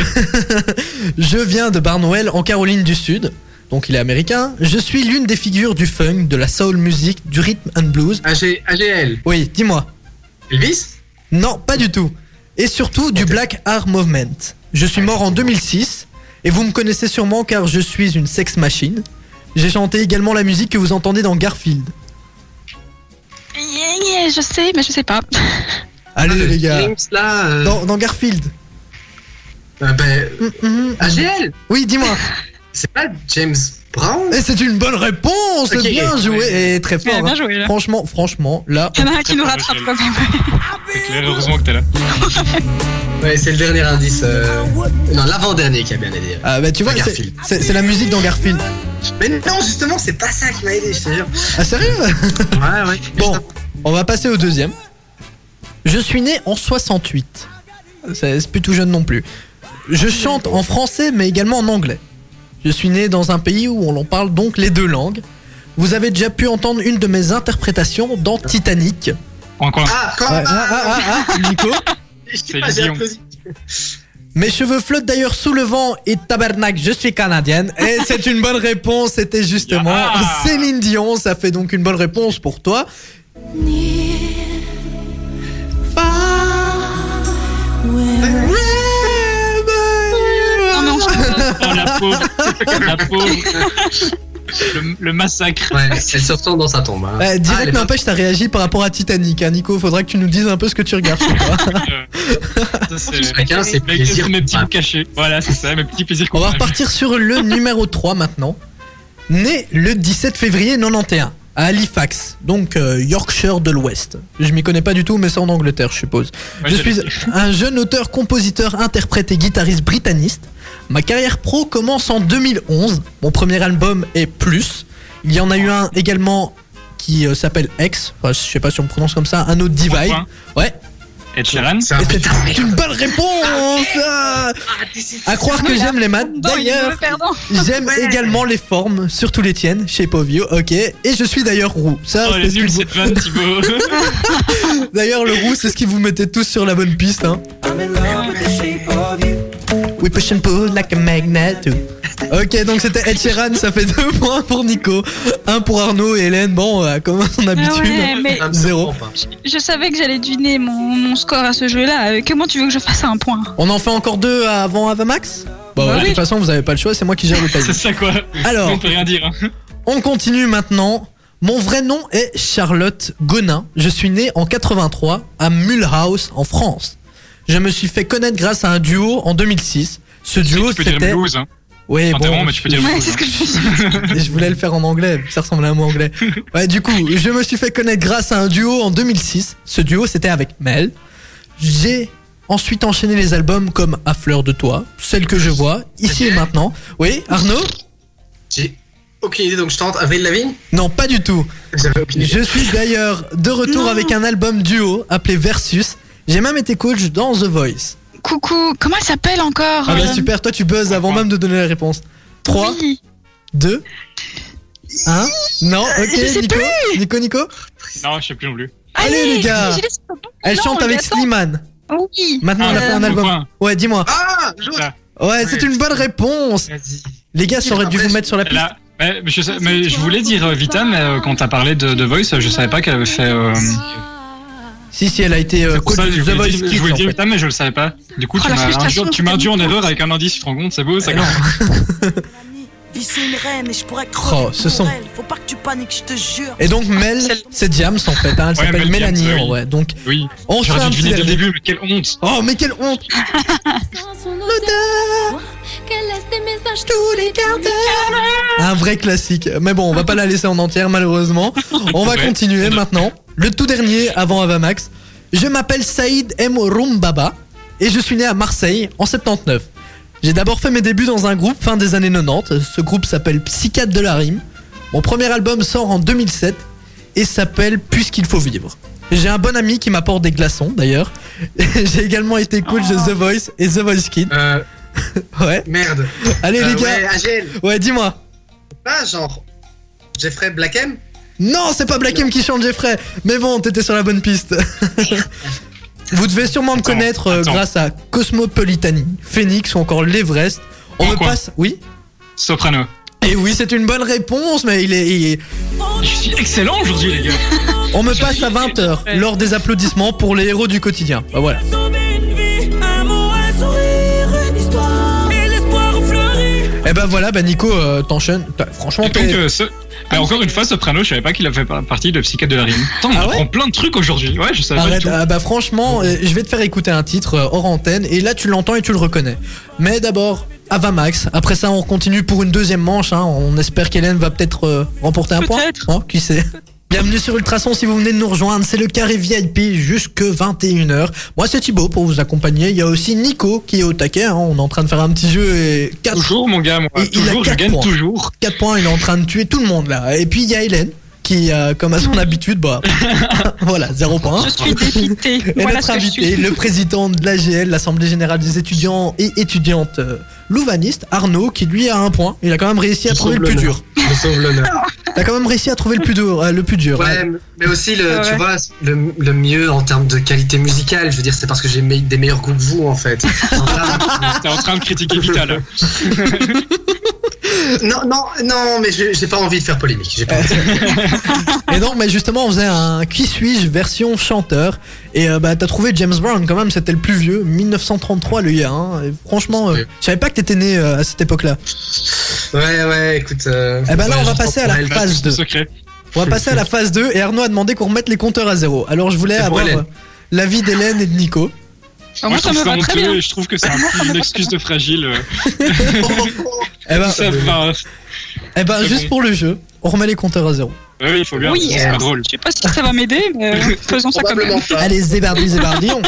je viens de Barnwell, en Caroline du Sud. Donc il est américain. Je suis l'une des figures du funk, de la soul music, du rhythm and blues. AG, AGL. Oui, dis-moi. Elvis? Non, pas du tout. Et surtout du. Black Art Movement. Je suis mort en 2006 et vous me connaissez sûrement car je suis une sex machine. J'ai chanté également la musique que vous entendez dans Garfield. Yeah, yeah, je sais, mais je sais pas. Allez les gars, là. euh, dans, dans Garfield. Euh, ben, hum. AGL Oui, dis-moi. C'est pas James Brown Et c'est une bonne réponse, bien joué ouais. et très fort. Ouais, bien hein. joué, là. Franchement, franchement, là. Il y en a un qui nous rattrape quand même. C'est clair, heureusement que t'es là. Ouais, c'est le dernier indice. euh, Non, l'avant-dernier qui a bien aidé. Ah bah tu vois, c'est Garfield. c'est- c'est la musique dans Garfield. Mais non, justement, c'est pas ça qui m'a aidé, je te jure. Ah sérieux? Ouais, ouais. Bon, on va passer au deuxième. Je suis né en 68. C'est c'est plus tout jeune non plus. Je chante en français mais également en anglais. Je suis né dans un pays où on en parle donc les deux langues. Vous avez déjà pu entendre une de mes interprétations dans Titanic. Coin. Ah, quand Ouais, ah, ah, ah, ah, Nico. Je sais pas. Mes cheveux flottent d'ailleurs sous le vent et tabernacle, je suis canadienne. Et c'est une bonne réponse, c'était justement Yeah. Céline Dion. Ça fait donc une bonne réponse pour toi. Oh, la pauvre. La pauvre. Le, le massacre. Ouais, elle se retourne dans sa tombe. hein. Euh, Ah, direct, est n'empêche, t'as réagi par rapport à Titanic. Hein, Nico, faudra que tu nous dises un peu ce que tu regardes c'est Chacun ses Mes- plaisirs. mes petits Ah. cachés. Voilà, c'est ça, mes petits plaisirs On va repartir sur le numéro 3 maintenant. Né le 17 février 91 à Halifax, donc euh, Yorkshire de l'Ouest. Je m'y connais pas du tout, mais c'est en Angleterre, je suppose. Ouais, je suis un jeune auteur, compositeur, interprète et guitariste britaniste. Ma carrière pro commence en 2011. Mon premier album est Plus. Il y en a eu un également qui euh, s'appelle X. Enfin, je sais pas si on prononce comme ça. Un autre Divide. Ouais. Ed Sheeran. C'est un Et putain de c'est une bonne réponse. ah. À croire que j'aime les maths. D'ailleurs. J'aime également les formes, surtout les tiennes, chez Povio, ok. Et je suis d'ailleurs roux. Ça, Oh, c'est ce. D'ailleurs, le roux, c'est ce qui vous mettait tous sur la bonne piste. Hein. We push and pull like a magnet. Ok, donc c'était Ed Sheeran, ça fait deux points pour Nico, un pour Arnaud et Hélène. Bon, euh, comme son Ah habitude. ouais, mais me Zéro. je savais que j'allais deviner mon, mon score à ce jeu-là. Euh, Comment tu veux que je fasse un point? On en fait encore deux avant Avamax? Bah ouais, de toute façon, vous avez pas le choix, c'est moi qui gère le C'est timing. ça quoi. Alors, On peut rien dire. hein. on continue maintenant. Mon vrai nom est Charlotte Gonin. Je suis née en 83 à Mulhouse en France. Je me suis fait connaître grâce à un duo en 2006. Ce duo c'était hein. Oui, bon, bon, mais tu peux dire Ouais, Mulhouse. c'est ce que hein. je voulais le faire en anglais, ça ressemblait à un mot anglais. Ouais, du coup, je me suis fait connaître grâce à un duo en 2006. Ce duo, c'était avec Mel. J'ai ensuite enchaîné les albums comme À fleur de toi, celle que je vois, ici et maintenant. Oui, Arnaud J'ai aucune idée, donc je tente Avril Lavigne Non, pas du tout. J'avais aucune idée. Je suis d'ailleurs de retour Non. avec un album duo appelé Versus. J'ai même été coach dans The Voice. Coucou, comment elle s'appelle encore Ah bah euh, super, toi tu buzzes avant même de donner la réponse. 3, oui. 2, 1. Non, ok, Je sais Nico Nico, Nico Non, je sais plus non plus. Allez, les gars. Elle Non, chante avec. Slimane. Oui. Maintenant, elle a Ah, fait un euh, album. point. Ouais, dis-moi. Ah Là, Ouais, c'est une bonne réponse. Les gars, j'aurais dû vous mettre sur la piste. là, mais, je sais- mais je voulais dire euh, Vita, mais euh, quand t'as parlé de, de Voice, je savais pas qu'elle avait fait. euh, Si, si, elle a été euh, coach ça, de je The Voice dire, je Kids, voulais dire fait. Vita, mais je le savais pas. Du coup, Oh, tu m'as induit en erreur avec un indice, tu te rends compte, c'est beau, ça. C'est une reine et je pourrais Oh, ce son. elle. Faut pas que tu paniques, je te jure. Et donc, Mel, c'est Diams en fait. hein, Elle Ouais, s'appelle Diams, Mélanie. oui. Ouais, donc, Oui, on se fait un petit dès le début, mais quelle honte. Oh, mais quelle honte Un vrai classique. Mais bon, on va pas la laisser en entière, malheureusement. On va Ouais. continuer maintenant. Le tout dernier avant Avamax. Je m'appelle Saïd M. Rumbaba et je suis né à Marseille en 79. J'ai d'abord fait mes débuts dans un groupe fin des années 90. Ce groupe s'appelle Psychiatre de la Rime. Mon premier album sort en 2007 et s'appelle Puisqu'il faut vivre. J'ai un bon ami qui m'apporte des glaçons d'ailleurs. J'ai également été coach de The Voice et The Voice Kid. Euh, Ouais. merde. Allez Euh, les gars. Ouais. Ouais, dis-moi. Pas genre. Jeffrey Blackham Non, c'est pas Black M qui chante Jeffrey. Mais bon, t'étais sur la bonne piste. Vous devez sûrement me connaître euh, grâce à Cosmopolitanie, Phoenix ou encore l'Everest. On me passe. Oui Soprano. Et oui, c'est une bonne réponse, mais il est. il est- Je suis excellent aujourd'hui, les gars. On me passe à 20h lors des applaudissements pour les héros du quotidien. Bah voilà. Et ben voilà, bah Nico, euh, t'enchaînes. Franchement, donc, euh, ce- mais encore une fois, Soprano, je savais pas qu'il avait fait partie de Psychiatre de la Rime. Putain, on Ah ouais apprend plein de trucs aujourd'hui. Ouais, je savais pas Arrête, du tout. ah bah franchement, euh, je vais te faire écouter un titre euh, hors antenne et là tu l'entends et tu le reconnais. Mais d'abord, Avamax. Après ça, on continue pour une deuxième manche. hein. On espère qu'Hélène va peut-être euh, remporter un point. Peut-être. Oh, qui sait Bienvenue sur Ultrason si vous venez de nous rejoindre, c'est le carré VIP jusque 21h. Moi c'est Thibaut pour vous accompagner, il y a aussi Nico qui est au taquet, hein. on est en train de faire un petit jeu et 4, Toujours, mon gars, moi. Et il a toujours, je quatre gagne points. toujours. points, il est en train de tuer tout le monde là. Et puis il y a Hélène qui, euh, comme à son habitude, bah voilà, zéro point. Je suis dépitée. Et voilà notre invité, suis. le président de l'AGL, l'Assemblée Générale des étudiants et étudiantes louvanistes, Arnaud, qui lui a un point. Il a quand même réussi à Je trouver le plus dur. Je sauve l'honneur. T'as quand même réussi à trouver le plus dur. euh, le plus dur. Ouais, mais aussi le, Ouais. tu vois, le, le mieux en termes de qualité musicale. Je veux dire, c'est parce que j'ai des meilleurs goûts que vous, en fait. T'es en train de critiquer Vital. non, non, non, mais je- j'ai pas envie de faire polémique. J'ai pas envie. Et donc, mais justement, on faisait un qui suis-je version chanteur. Et euh, bah, t'as trouvé James Brown quand même, c'était le plus vieux, 1933 le gars. hein. Et franchement, euh, Oui. je savais pas que t'étais né euh, à cette époque-là. Ouais, ouais, écoute. euh, Eh ben là, ouais, on va passer à la phase Le 2. secret. On va passer à la phase 2 et Arnaud a demandé qu'on remette les compteurs à zéro. Alors je voulais avoir l'avis d'Hélène et de Nico. Moi, je ça trouve me va ça très honteux bien. et je trouve que c'est un une excuse de fragile. euh. Eh ben, Ça va. eh ben juste bon. pour le jeu, on remet les compteurs à zéro. Oui, il faut bien. Oui, c'est euh, pas drôle. Je sais pas si ça va m'aider, mais euh, faisons ça quand même. Pas. Allez, zébardi, zébardillon.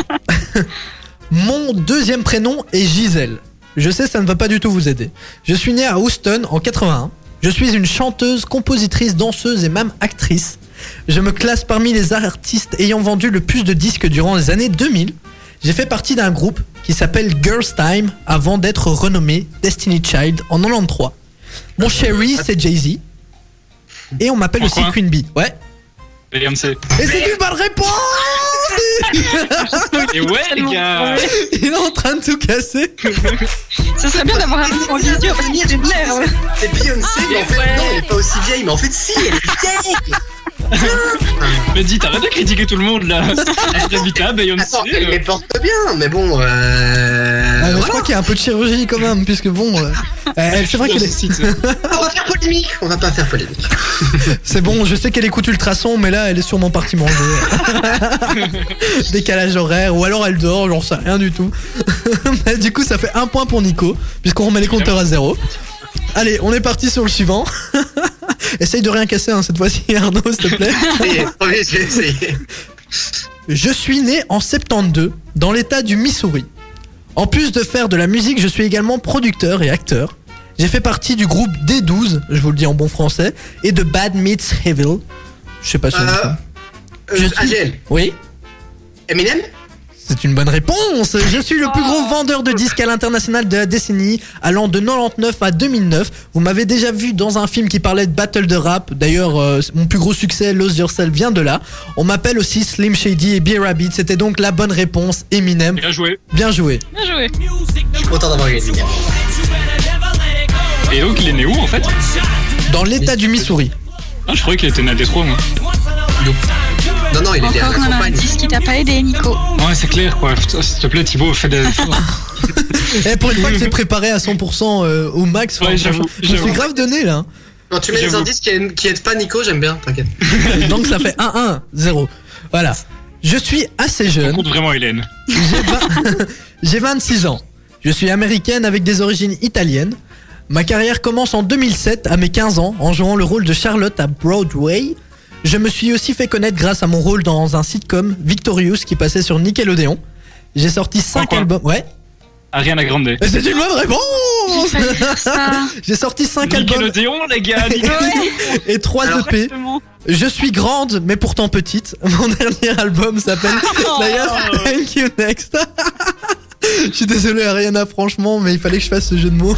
Mon deuxième prénom est Gisèle. Je sais, ça ne va pas du tout vous aider. Je suis né à Houston en 81. Je suis une chanteuse, compositrice, danseuse et même actrice. Je me classe parmi les artistes ayant vendu le plus de disques durant les années 2000. J'ai fait partie d'un groupe qui s'appelle Girls Time avant d'être renommé Destiny Child en 93. Mon chéri, c'est Jay-Z. Et on m'appelle aussi Queen Bee. Ouais. Beyoncé. Et c'est une bonne réponse Et ouais, les gars. Il est en train de tout casser. Ce serait bien d'avoir un peu en vidéo parce qu'il y a du. C'est Beyoncé, mais en fait, non, elle est pas aussi vieille, mais en fait, si, elle est vieille. Mais dis, t'arrêtes de critiquer tout le monde là. Vita, Beyoncé. Attends, elle euh, les porte bien, mais bon, euh. Ah, mais Je voilà. crois qu'il y a un peu de chirurgie quand même, puisque bon. euh, euh, c'est vrai qu'elle est. site. On va faire polémique, on va pas faire polémique. C'est bon, je sais qu'elle écoute Ultrason, mais là, elle est sûrement partie manger. Décalage horaire, ou alors elle dort, j'en sais rien du tout. Mais du coup, ça fait un point pour Nico, puisqu'on remet les compteurs à zéro. Allez, on est parti sur le suivant. Essaye de rien casser hein, cette fois-ci, Arnaud, s'il te plaît. Promis, je vais essayer. Je suis né en 72 dans l'état du Missouri. En plus de faire de la musique, je suis également producteur et acteur. J'ai fait partie du groupe D12, je vous le dis en bon français, et de Bad Meets Evil. Je sais pas si on dit Euh, ça. euh, Je suis- Oui, Eminem? C'est une bonne réponse. Je suis le plus gros vendeur de disques à l'international de la décennie, allant de 99 à 2009. Vous m'avez déjà vu dans un film qui parlait de battle de rap. D'ailleurs, euh, mon plus gros succès, Lose Yourself, vient de là. On m'appelle aussi Slim Shady et Beer Rabbit. C'était donc la bonne réponse, Eminem. Bien joué. Bien joué. Bien joué. Je suis content d'avoir gagné. Et donc, il est né où en fait? Dans l'état du Missouri. ah, Je croyais qu'il était né à Détroit, moi. Non, non, il est Encore un indice qui t'a pas aidé, Nico. Ouais, c'est clair, quoi. S'il te plaît, Thibaut, fais des efforts. Et pour une fois que c'est préparé à 100% euh, au max, Ouais, franchement, j'avoue, je me suis j'avoue. grave donné là. Quand tu mets des J'avoue. indices qui aident, qui aident pas Nico, j'aime bien, t'inquiète. Donc ça fait 1-1-0. Voilà. Je suis assez On jeune. compte vraiment Hélène. J'ai vingt- J'ai 26 ans. Je suis américaine avec des origines italiennes. Ma carrière commence en 2007 à mes 15 ans en jouant le rôle de Charlotte à Broadway. Je me suis aussi fait connaître grâce à mon rôle dans un sitcom Victorious qui passait sur Nickelodeon. J'ai sorti 5 quoi albums. Ouais. Ariana Grande. C'est une bonne réponse. J'ai sorti 5 albums Nickelodeon, les gars, Nickelodeon. et 3 Alors, EP. Exactement. Je suis grande, mais pourtant petite. Mon dernier album s'appelle d'ailleurs Thank You Next. Je suis désolé Ariana franchement, mais il fallait que je fasse ce jeu de mots.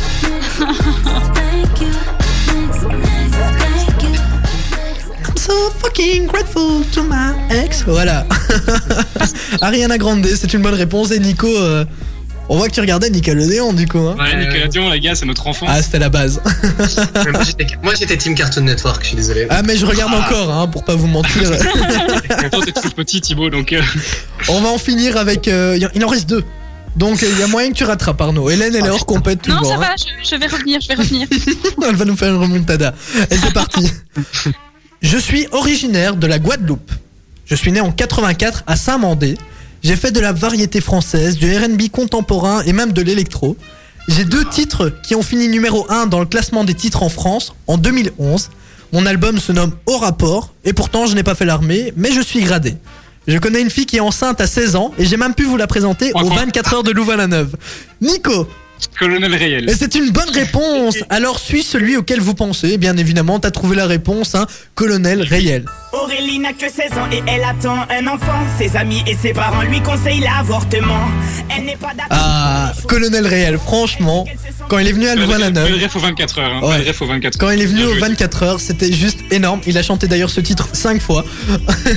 So fucking grateful to my ex. Voilà. Ariana Grande, c'est une bonne réponse. Et Nico, euh, on voit que tu regardais Nickelodeon du coup. Hein. Ouais, Nickelodeon, les gars, c'est notre enfant. Ah, c'était la base. Moi, j'étais- Team Cartoon Network, je suis désolé. Ah, mais je regarde encore, hein, pour pas vous mentir. Toi, t'es tout petit, Thibaut, donc. euh, On va en finir avec. euh, il en reste deux. Donc il y a moyen que tu rattrapes Arnaud. Hélène elle est hors compète Non, toujours. ça hein. va, je, je vais revenir, je vais revenir. Elle va nous faire une remontada. Et c'est parti. Je suis originaire de la Guadeloupe. Je suis né en 84 à Saint-Mandé. J'ai fait de la variété française, du R&B contemporain et même de l'électro. J'ai deux titres qui ont fini numéro 1 dans le classement des titres en France en 2011. Mon album se nomme Au rapport et pourtant je n'ai pas fait l'armée, mais je suis gradé. Je connais une fille qui est enceinte à 16 ans et j'ai même pu vous la présenter aux 24 heures de Louvain-la-Neuve. Nico, Colonel Réel. et c'est une bonne réponse. Alors suis celui auquel vous pensez. Bien évidemment, t'as trouvé la réponse, hein. Colonel Réel. Aurélie n'a que 16 ans et elle attend un enfant. Ses amis et ses parents lui conseillent l'avortement. Elle n'est pas d'accord. Ah, Colonel Réel, franchement, quand il est venu à Le Louvain-la-Neuve, ref aux 24 heures. Hein. Ouais. Le ref aux 24 quand il est venu aux joué. 24 heures, c'était juste énorme. Il a chanté d'ailleurs ce titre 5 fois.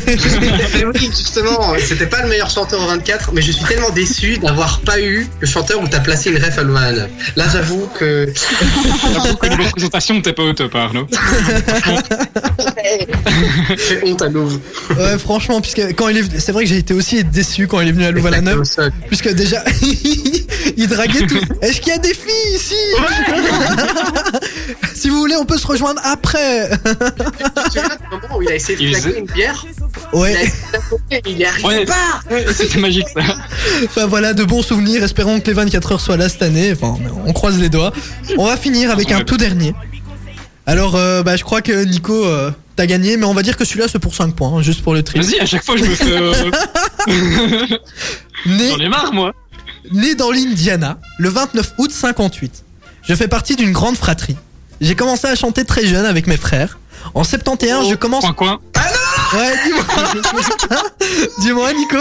Mais oui, justement, c'était pas le meilleur chanteur au 24, mais je suis tellement déçu d'avoir pas eu le chanteur où t'as placé une ref à Louvain. Là, j'avoue que. J'avoue que niveau présentation, t'es pas au top, Arnaud. J'ai honte à Louvre. Ouais, franchement, puisque quand il est, c'est vrai que j'ai été aussi déçu quand il est venu à Louvain-la-Neuve, puisque déjà, il draguait tout. Est-ce qu'il y a des filles ici Si vous voulez, on peut se rejoindre après. Où il a essayé de Il claquer une bière Ouais. Il a essayé de la claquer, il y arrive Ouais. pas C'était magique, ça. Enfin voilà, de bons souvenirs. Espérons que les 24 heures soient là cette année. Enfin, on croise les doigts. On va finir avec un tout dernier. Alors, euh, bah, je crois que Nico, euh, t'as gagné, mais on va dire que celui-là c'est pour 5 points, hein, juste pour le tri. Vas-y, à chaque fois, je me fais. euh, J'en ai marre, moi. Né dans l'Indiana, le 29 août 58. Je fais partie d'une grande fratrie. J'ai commencé à chanter très jeune avec mes frères. En 71, je commence. Coin, coin. Ouais, dis-moi. dis-moi, Nico.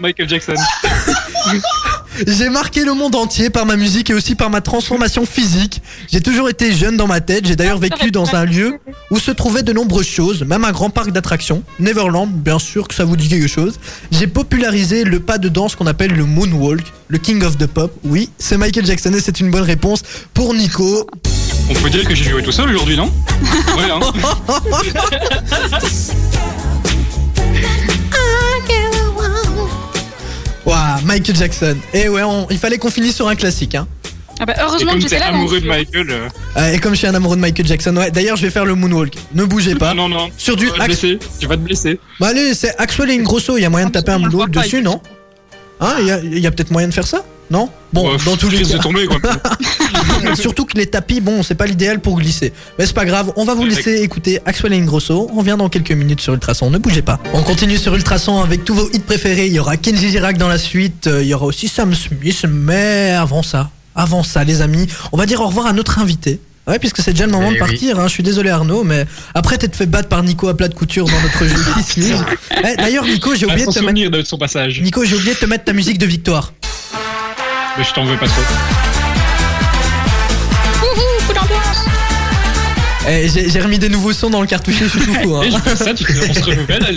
Michael Jackson. J'ai marqué le monde entier par ma musique et aussi par ma transformation physique. J'ai toujours été jeune dans ma tête. J'ai d'ailleurs vécu dans un lieu où se trouvaient de nombreuses choses, même un grand parc d'attractions. Neverland, bien sûr que ça vous dit quelque chose. J'ai popularisé le pas de danse qu'on appelle le moonwalk, le king of the pop. Oui, c'est Michael Jackson et c'est une bonne réponse pour Nico. On peut dire que j'ai joué tout seul aujourd'hui, non? Ouais, hein. Waouh, Michael Jackson. Et ouais, on- il fallait qu'on finisse sur un classique. Hein. Ah bah Et heureusement comme que t'es là. amoureux de. Michael. euh, Euh, et comme je suis un amoureux de Michael Jackson, ouais. D'ailleurs, je vais faire le moonwalk. Ne bougez pas. Non, non, non. Sur du Tu vas te axe. blesser. Tu vas te blesser. Bah allez, c'est Axwell et Ingrosso. Il y a moyen de taper un moonwalk dessus, non Hein Il y a, il y a peut-être moyen de faire ça Non Bon, Ouais, dans tous les cas. de tomber, quoi. Surtout que les tapis, bon, c'est pas l'idéal pour glisser. Mais c'est pas grave, on va vous laisser écouter Axwell et Ingrosso. On vient dans quelques minutes sur Ultrason, ne bougez pas. On continue sur Ultrason avec tous vos hits préférés. Il y aura Kenji Girac dans la suite, euh, il y aura aussi Sam Smith, mais avant ça, avant ça, les amis, on va dire au revoir à notre invité. Ouais, puisque c'est déjà le moment Eh de oui. partir. hein. Je suis désolé Arnaud, mais après t'être fait battre par Nico à plat de couture dans notre jeu. Eh, D'ailleurs, Nico, j'ai À oublié de te mettre. de son passage. Nico, j'ai oublié de te mettre ta musique de victoire. Mais je t'en veux pas trop. Wouhou, coup d'ambiance. Eh, j'ai j'ai remis des nouveaux sons dans le cartouchier, je suis tout fou. hein. Et je ça, tu on se renouvelle.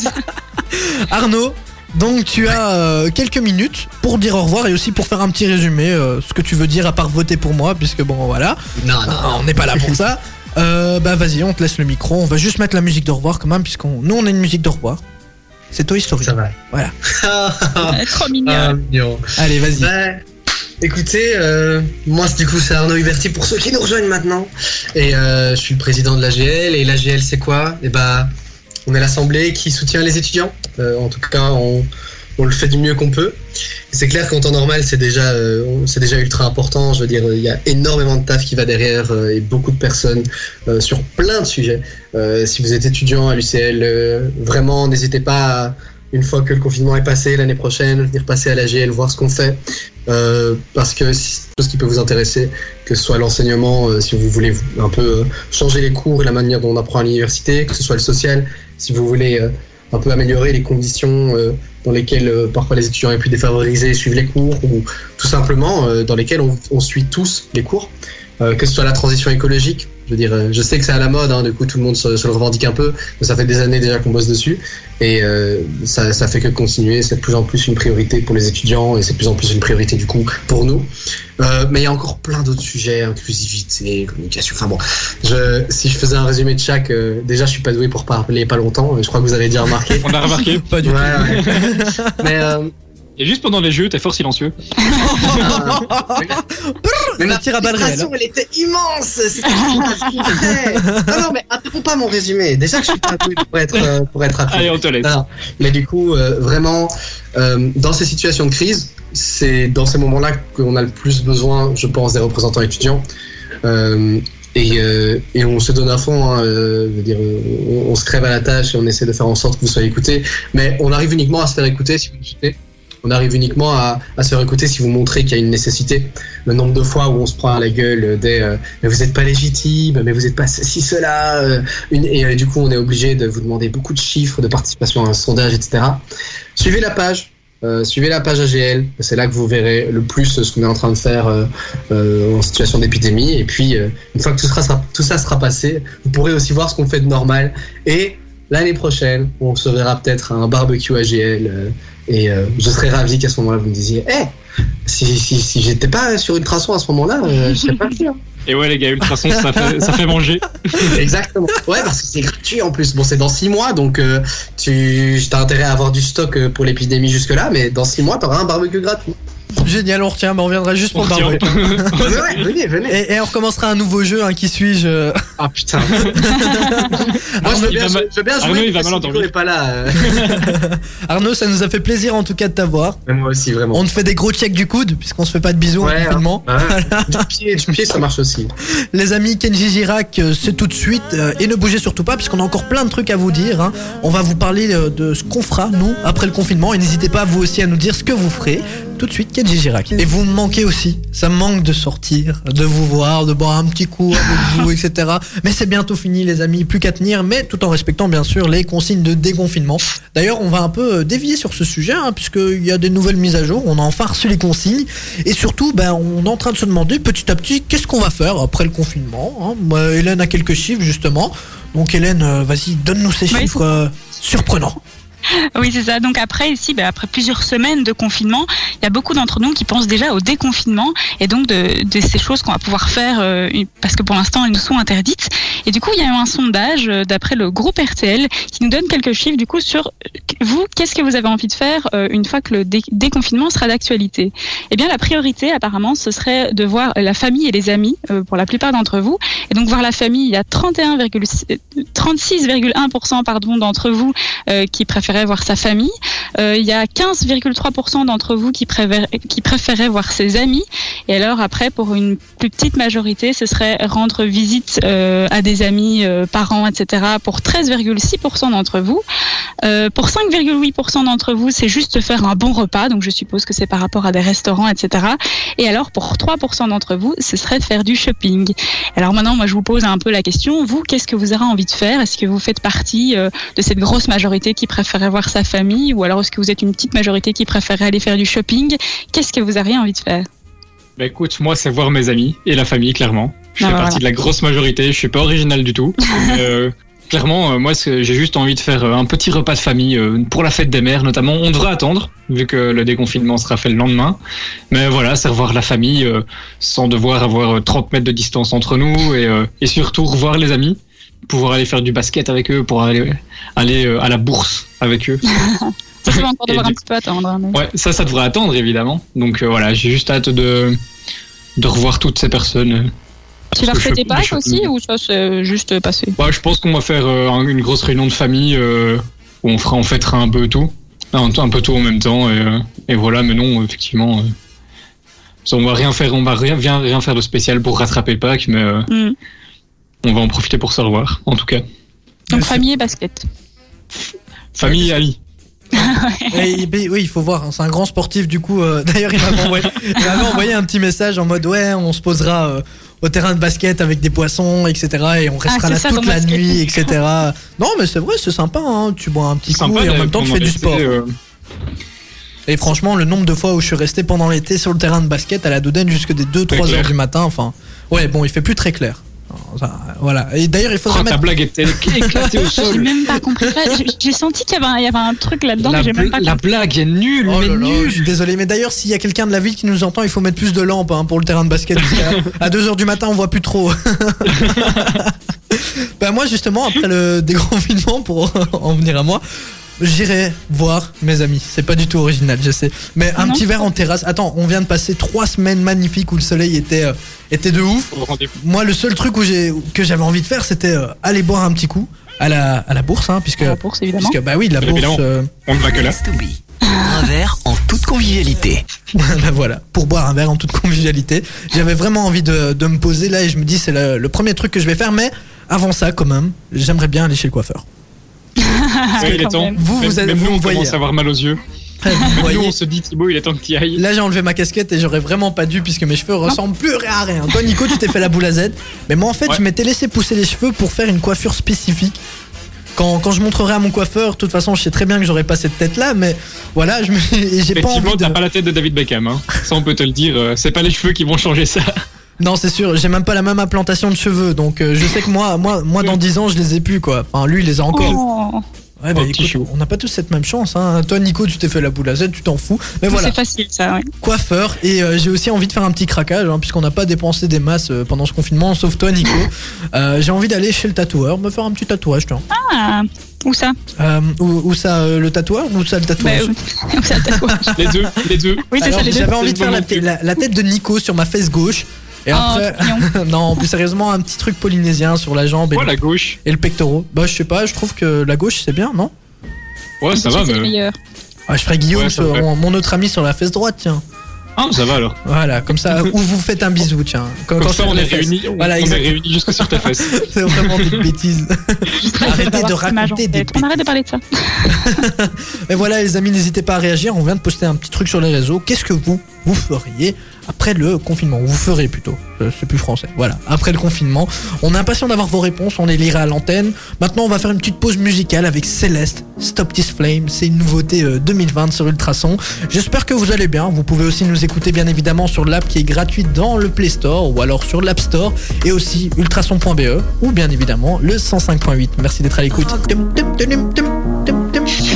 Arnaud, donc tu as euh, quelques minutes pour dire au revoir et aussi pour faire un petit résumé, euh, ce que tu veux dire à part voter pour moi, puisque bon voilà, Non, non, Ah, on n'est pas là pour ça. Euh, bah vas-y, on te laisse le micro, on va juste mettre la musique de revoir quand même, puisqu'on nous on a une musique de revoir. C'est Toy Story. ça va. Voilà. Trop mignon. Ah, mignon. Allez, vas-y. Bah, écoutez, euh, moi du coup c'est Arnaud Huberti pour ceux qui nous rejoignent maintenant. Et euh, je suis le président de l'AGL. Et l'AGL c'est quoi? Et bah, on est l'assemblée qui soutient les étudiants. Euh, en tout cas, on, on le fait du mieux qu'on peut. C'est clair qu'en temps normal, c'est déjà, euh, c'est déjà ultra important. Je veux dire, il y a énormément de taf qui va derrière euh, et beaucoup de personnes euh, sur plein de sujets. Euh, si vous êtes étudiant à l'UCL, euh, vraiment, n'hésitez pas à, une fois que le confinement est passé l'année prochaine, venir passer à l'AGL, voir ce qu'on fait. Euh, parce que c'est chose qui peut vous intéresser, que ce soit l'enseignement, si vous voulez un peu changer les cours et la manière dont on apprend à l'université, que ce soit le social, si vous voulez un peu améliorer les conditions dans lesquelles parfois les étudiants aient pu défavoriser et suivre les cours, ou tout simplement dans lesquels on, suit tous les cours, que ce soit la transition écologique. Je veux dire, euh, je sais que c'est à la mode, hein, du coup tout le monde se, se le revendique un peu, mais ça fait des années déjà qu'on bosse dessus, et euh, ça, ça fait que continuer. C'est de plus en plus une priorité pour les étudiants, et c'est de plus en plus une priorité du coup pour nous. Euh, mais il y a encore plein d'autres sujets, inclusivité, communication. Enfin bon, je, si je faisais un résumé de chaque, euh, déjà je suis pas doué pour parler pas longtemps. Je crois que vous avez déjà remarqué. On a remarqué. Pas du Ouais, tout. ouais. Mais euh, Et juste pendant les jeux, t'es fort silencieux. Mais ma tire à balles réelles, frustration, elle était immense. C'était Non, non, mais interromps pas mon résumé. Déjà que je suis pas doué pour être, euh, pour être rapide. Allez, on te laisse. Non. Mais du coup, euh, vraiment, euh, dans ces situations de crise, c'est dans ces moments-là qu'on a le plus besoin, je pense, des représentants étudiants. Euh, et, euh, et on se donne à fond, hein, euh, je veux dire, on, on se crève à la tâche et on essaie de faire en sorte que vous soyez écoutés. Mais on arrive uniquement à se faire écouter si vous nous soutenez. On arrive uniquement à, se faire écouter si vous montrez qu'il y a une nécessité. Le nombre de fois où on se prend à la gueule des euh, mais vous n'êtes pas légitime, mais vous n'êtes pas ceci, cela. euh, et euh, du coup, on est obligé de vous demander beaucoup de chiffres, de participation à un sondage, etc. Suivez la page. euh, suivez la page AGL, c'est là que vous verrez le plus ce qu'on est en train de faire euh, euh, en situation d'épidémie. Et puis, euh, une fois que tout, tout ça sera passé, vous pourrez aussi voir ce qu'on fait de normal. Et l'année prochaine, on se verra peut-être à un barbecue AGL. Et euh, je serais ravi qu'à ce moment-là, vous me disiez Hé, si, si, si j'étais pas sur Ultrason à ce moment-là, euh, je serais pas hein. Et ouais, les gars, Ultrason, ça fait, ça fait manger. Exactement. Ouais, parce que c'est gratuit en plus. Bon, c'est dans six mois, donc euh, tu as intérêt à avoir du stock euh, pour l'épidémie jusque-là, mais dans six mois, t'auras un barbecue gratuit. Génial, on retient, mais on viendra juste pour ouais, venez, venez. Et, et on recommencera un nouveau jeu, hein, qui suis-je euh, Ah putain. Moi, Arnaud, je veux il bien, va je mal- veux bien jouer. Arnaud, il va mais mal si Nico endormi. est pas là. euh. Arnaud, ça nous a fait plaisir en tout cas de t'avoir. Moi aussi, vraiment. On te fait des gros checks du coude, puisqu'on se fait pas de bisous Ouais, confinement. hein. Ouais. Du pied, du pied, ça marche aussi. Les amis, Kenji Girac, euh, c'est tout de suite. et ne bougez surtout pas, puisqu'on a encore plein de trucs à vous dire. hein. On va vous parler de ce qu'on fera, nous, après le confinement. Et n'hésitez pas, vous aussi, à nous dire ce que vous ferez. Tout de suite, Kenji Girac. Et vous me manquez aussi. Ça me manque de sortir, de vous voir, de boire un petit coup avec vous, etc. Mais c'est bientôt fini, les amis. Plus qu'à tenir, mais tout en respectant, bien sûr, les consignes de déconfinement. D'ailleurs, on va un peu euh, dévier sur ce sujet, hein, puisqu'il y a des nouvelles mises à jour. On a enfin reçu les consignes. Et surtout, ben, on est en train de se demander petit à petit qu'est-ce qu'on va faire après le confinement. hein. Hélène a quelques chiffres, justement. Donc, Hélène, euh, vas-y, donne-nous ces Oui. chiffres euh, surprenants. Oui, c'est ça. Donc après, ici, bah, après plusieurs semaines de confinement, il y a beaucoup d'entre nous qui pensent déjà au déconfinement et donc de, ces choses qu'on va pouvoir faire euh, parce que pour l'instant, elles nous sont interdites. Et du coup, il y a eu un sondage euh, d'après le groupe RTL qui nous donne quelques chiffres du coup sur euh, vous, qu'est-ce que vous avez envie de faire une fois que le dé- déconfinement sera d'actualité? Eh bien, la priorité, apparemment, ce serait de voir la famille et les amis pour la plupart d'entre vous. Et donc, voir la famille, il y a 31,6 euh, 36,1% pardon d'entre vous qui préféraient voir sa famille. Euh, il y a 15,3% d'entre vous qui, qui préféraient voir ses amis. Et alors après, pour une plus petite majorité, ce serait rendre visite euh, à des amis, euh, parents, etc. Pour 13,6% d'entre vous. Pour 5,8% d'entre vous, c'est juste faire un bon repas. Donc je suppose que c'est par rapport à des restaurants, etc. Et alors pour 3% d'entre vous, ce serait faire du shopping. Alors maintenant, moi je vous pose un peu la question. Vous, qu'est-ce que vous aurez envie de faire? Est-ce que vous faites partie de cette grosse majorité qui préférait voir sa famille ou alors est-ce que vous êtes une petite majorité qui préférait aller faire du shopping? Qu'est-ce que vous auriez envie de faire? Bah écoute, moi c'est voir mes amis et la famille, clairement. Je Ah, fais bah, partie de la grosse majorité, je suis pas original du tout. euh, clairement, euh, moi j'ai juste envie de faire euh, un petit repas de famille euh, pour la fête des mères notamment. On devrait attendre, vu que le déconfinement sera fait le lendemain. Mais voilà, c'est revoir la famille sans devoir avoir euh, 30 mètres de distance entre nous et, et surtout revoir les amis, pouvoir aller faire du basket avec eux, pour aller, aller à la bourse avec eux. Ça, je vais encore Et devoir du un petit peu attendre. hein, mais- Ouais, ça, ça devrait attendre évidemment. Donc euh, voilà, j'ai juste hâte de, de revoir toutes ces personnes. euh, Tu vas je- Pâques je- aussi ou ça c'est juste passé Bah, je pense qu'on va faire euh, un- une grosse réunion de famille euh, où on fera, on fêtera un peu tout, un, un peu tout en même temps et, euh, et voilà. Mais non, effectivement, euh, on va rien faire, on va rien, rien, faire de spécial pour rattraper Pâques, mais euh, Hmm. on va en profiter pour se revoir. En tout cas, Donc famille et basket. Famille et ben, oui, il faut voir, c'est un grand sportif du coup. euh, D'ailleurs, il m'avait envoyé, envoyé un petit message en mode ouais, on se posera euh, au terrain de basket avec des poissons, etc. Et on restera c'est là ça, toute la basket. nuit, etc. Non, mais c'est vrai, c'est sympa. Hein, tu bois un petit coup Sympa et en même temps tu fais du sport. euh, Et franchement, le nombre de fois où je suis resté pendant l'été sur le terrain de basket à la Dodane jusque des 2-3 clair. heures du matin, enfin, ouais, bon, il fait plus très clair. Voilà. Et d'ailleurs, il faudrait oh, ta mettre. blague était éclatée au J'ai sol. même pas compris. ça. J'ai- J'ai senti qu'il y, avait un- il y avait un truc là-dedans, La, j'ai même pas blague est nulle, Oh mais là là, nulle. je suis désolé, mais d'ailleurs, s'il y a quelqu'un de la ville qui nous entend, il faut mettre plus de lampes hein, pour le terrain de basket. à 2h du matin, on voit plus trop. bah, moi, justement, après le déconfinement, pour en venir à moi, j'irai voir mes amis. C'est pas du tout original, je sais. Mais un Non. petit verre en terrasse. Attends, on vient de passer trois semaines magnifiques où le soleil était, euh, était de ouf. Moi, le seul truc où j'ai, que j'avais envie de faire, c'était euh, aller boire un petit coup à la, à la bourse, hein, puisque. À la bourse, évidemment. puisque, bah oui, la bourse. évidemment. euh, On ne va que là. Un verre en toute convivialité. bah voilà, pour boire un verre en toute convivialité. J'avais vraiment envie de, de me poser là et je me dis c'est le, le premier truc que je vais faire, mais avant ça quand même, j'aimerais bien aller chez le coiffeur. Il est temps. même. Vous, vous êtes- même vous nous, on me voyez. commence à avoir mal aux yeux. Vous Nous, voyez, on se dit, Thibaut, il est temps que tu y ailles. là j'ai enlevé ma casquette et j'aurais vraiment pas dû puisque mes cheveux ressemblent plus à rien. Toi Nico, tu t'es fait la boule à Z, mais moi en fait Ouais. je m'étais laissé pousser les cheveux pour faire une coiffure spécifique. Quand, quand je montrerai à mon coiffeur, de toute façon je sais très bien que j'aurais pas cette tête là, mais voilà, je j'ai pas Effectivement, envie de... t'as pas la tête de David Beckham. Hein. Ça, on peut te le dire. euh, C'est pas les cheveux qui vont changer ça. Non, c'est sûr, j'ai même pas la même implantation de cheveux, donc euh, je sais que moi, moi, moi dans 10 ans je les ai plus quoi. Enfin lui il les a encore. Oh, Ouais, bah Oh, écoute, on n'a pas tous cette même chance. Hein. Toi, Nico, tu t'es fait la boule à Z, tu t'en fous. Mais voilà, C'est facile ça, oui. coiffeur. Et euh, j'ai aussi envie de faire un petit craquage, hein, puisqu'on n'a pas dépensé des masses euh, pendant ce confinement, sauf toi, Nico. Euh, j'ai envie d'aller chez le tatoueur, me faire un petit tatouage, tiens. Ah, où ça? Euh, où, où ça, euh, le tatoueur ou ça, le Bah, tatouage? où ça, tatouage? Les deux, les deux. Oui, c'est ça, les deux. J'avais envie de faire le la- la tête de Nico sur ma fesse gauche. Et après, non, plus sérieusement, un petit truc polynésien sur la jambe et, le, la gauche. et le pectoral. Bah, je sais pas, je trouve que la gauche c'est bien, non? Ouais, ça va, mais. ah, Je ferais Guillaume, Ouais, sur- mon, mon autre ami sur la fesse droite, tiens. Ah, ça va alors. Voilà, comme ça, ou vous faites un bisou, tiens. Quand, Comme quand ça, on est réunis. On, Voilà, on est réunis jusque sur ta fesse. C'est vraiment des bêtises. Arrêtez de raconter des. On arrête de parler de ça. Et voilà, les amis, n'hésitez pas à réagir. On vient de poster un petit truc sur les réseaux. Qu'est-ce que vous, vous feriez après le confinement Vous ferez plutôt. Euh, C'est plus français. Voilà, après le confinement. On est impatient d'avoir vos réponses. On les lira à l'antenne. Maintenant, on va faire une petite pause musicale avec Céleste. Stop This Flame. C'est une nouveauté euh, 2020 sur Ultrason. J'espère que vous allez bien. Vous pouvez aussi nous écouter, bien évidemment, sur l'app qui est gratuite dans le Play Store ou alors sur l'App Store et aussi ultrason.be ou bien évidemment le 105.8. Merci d'être à l'écoute.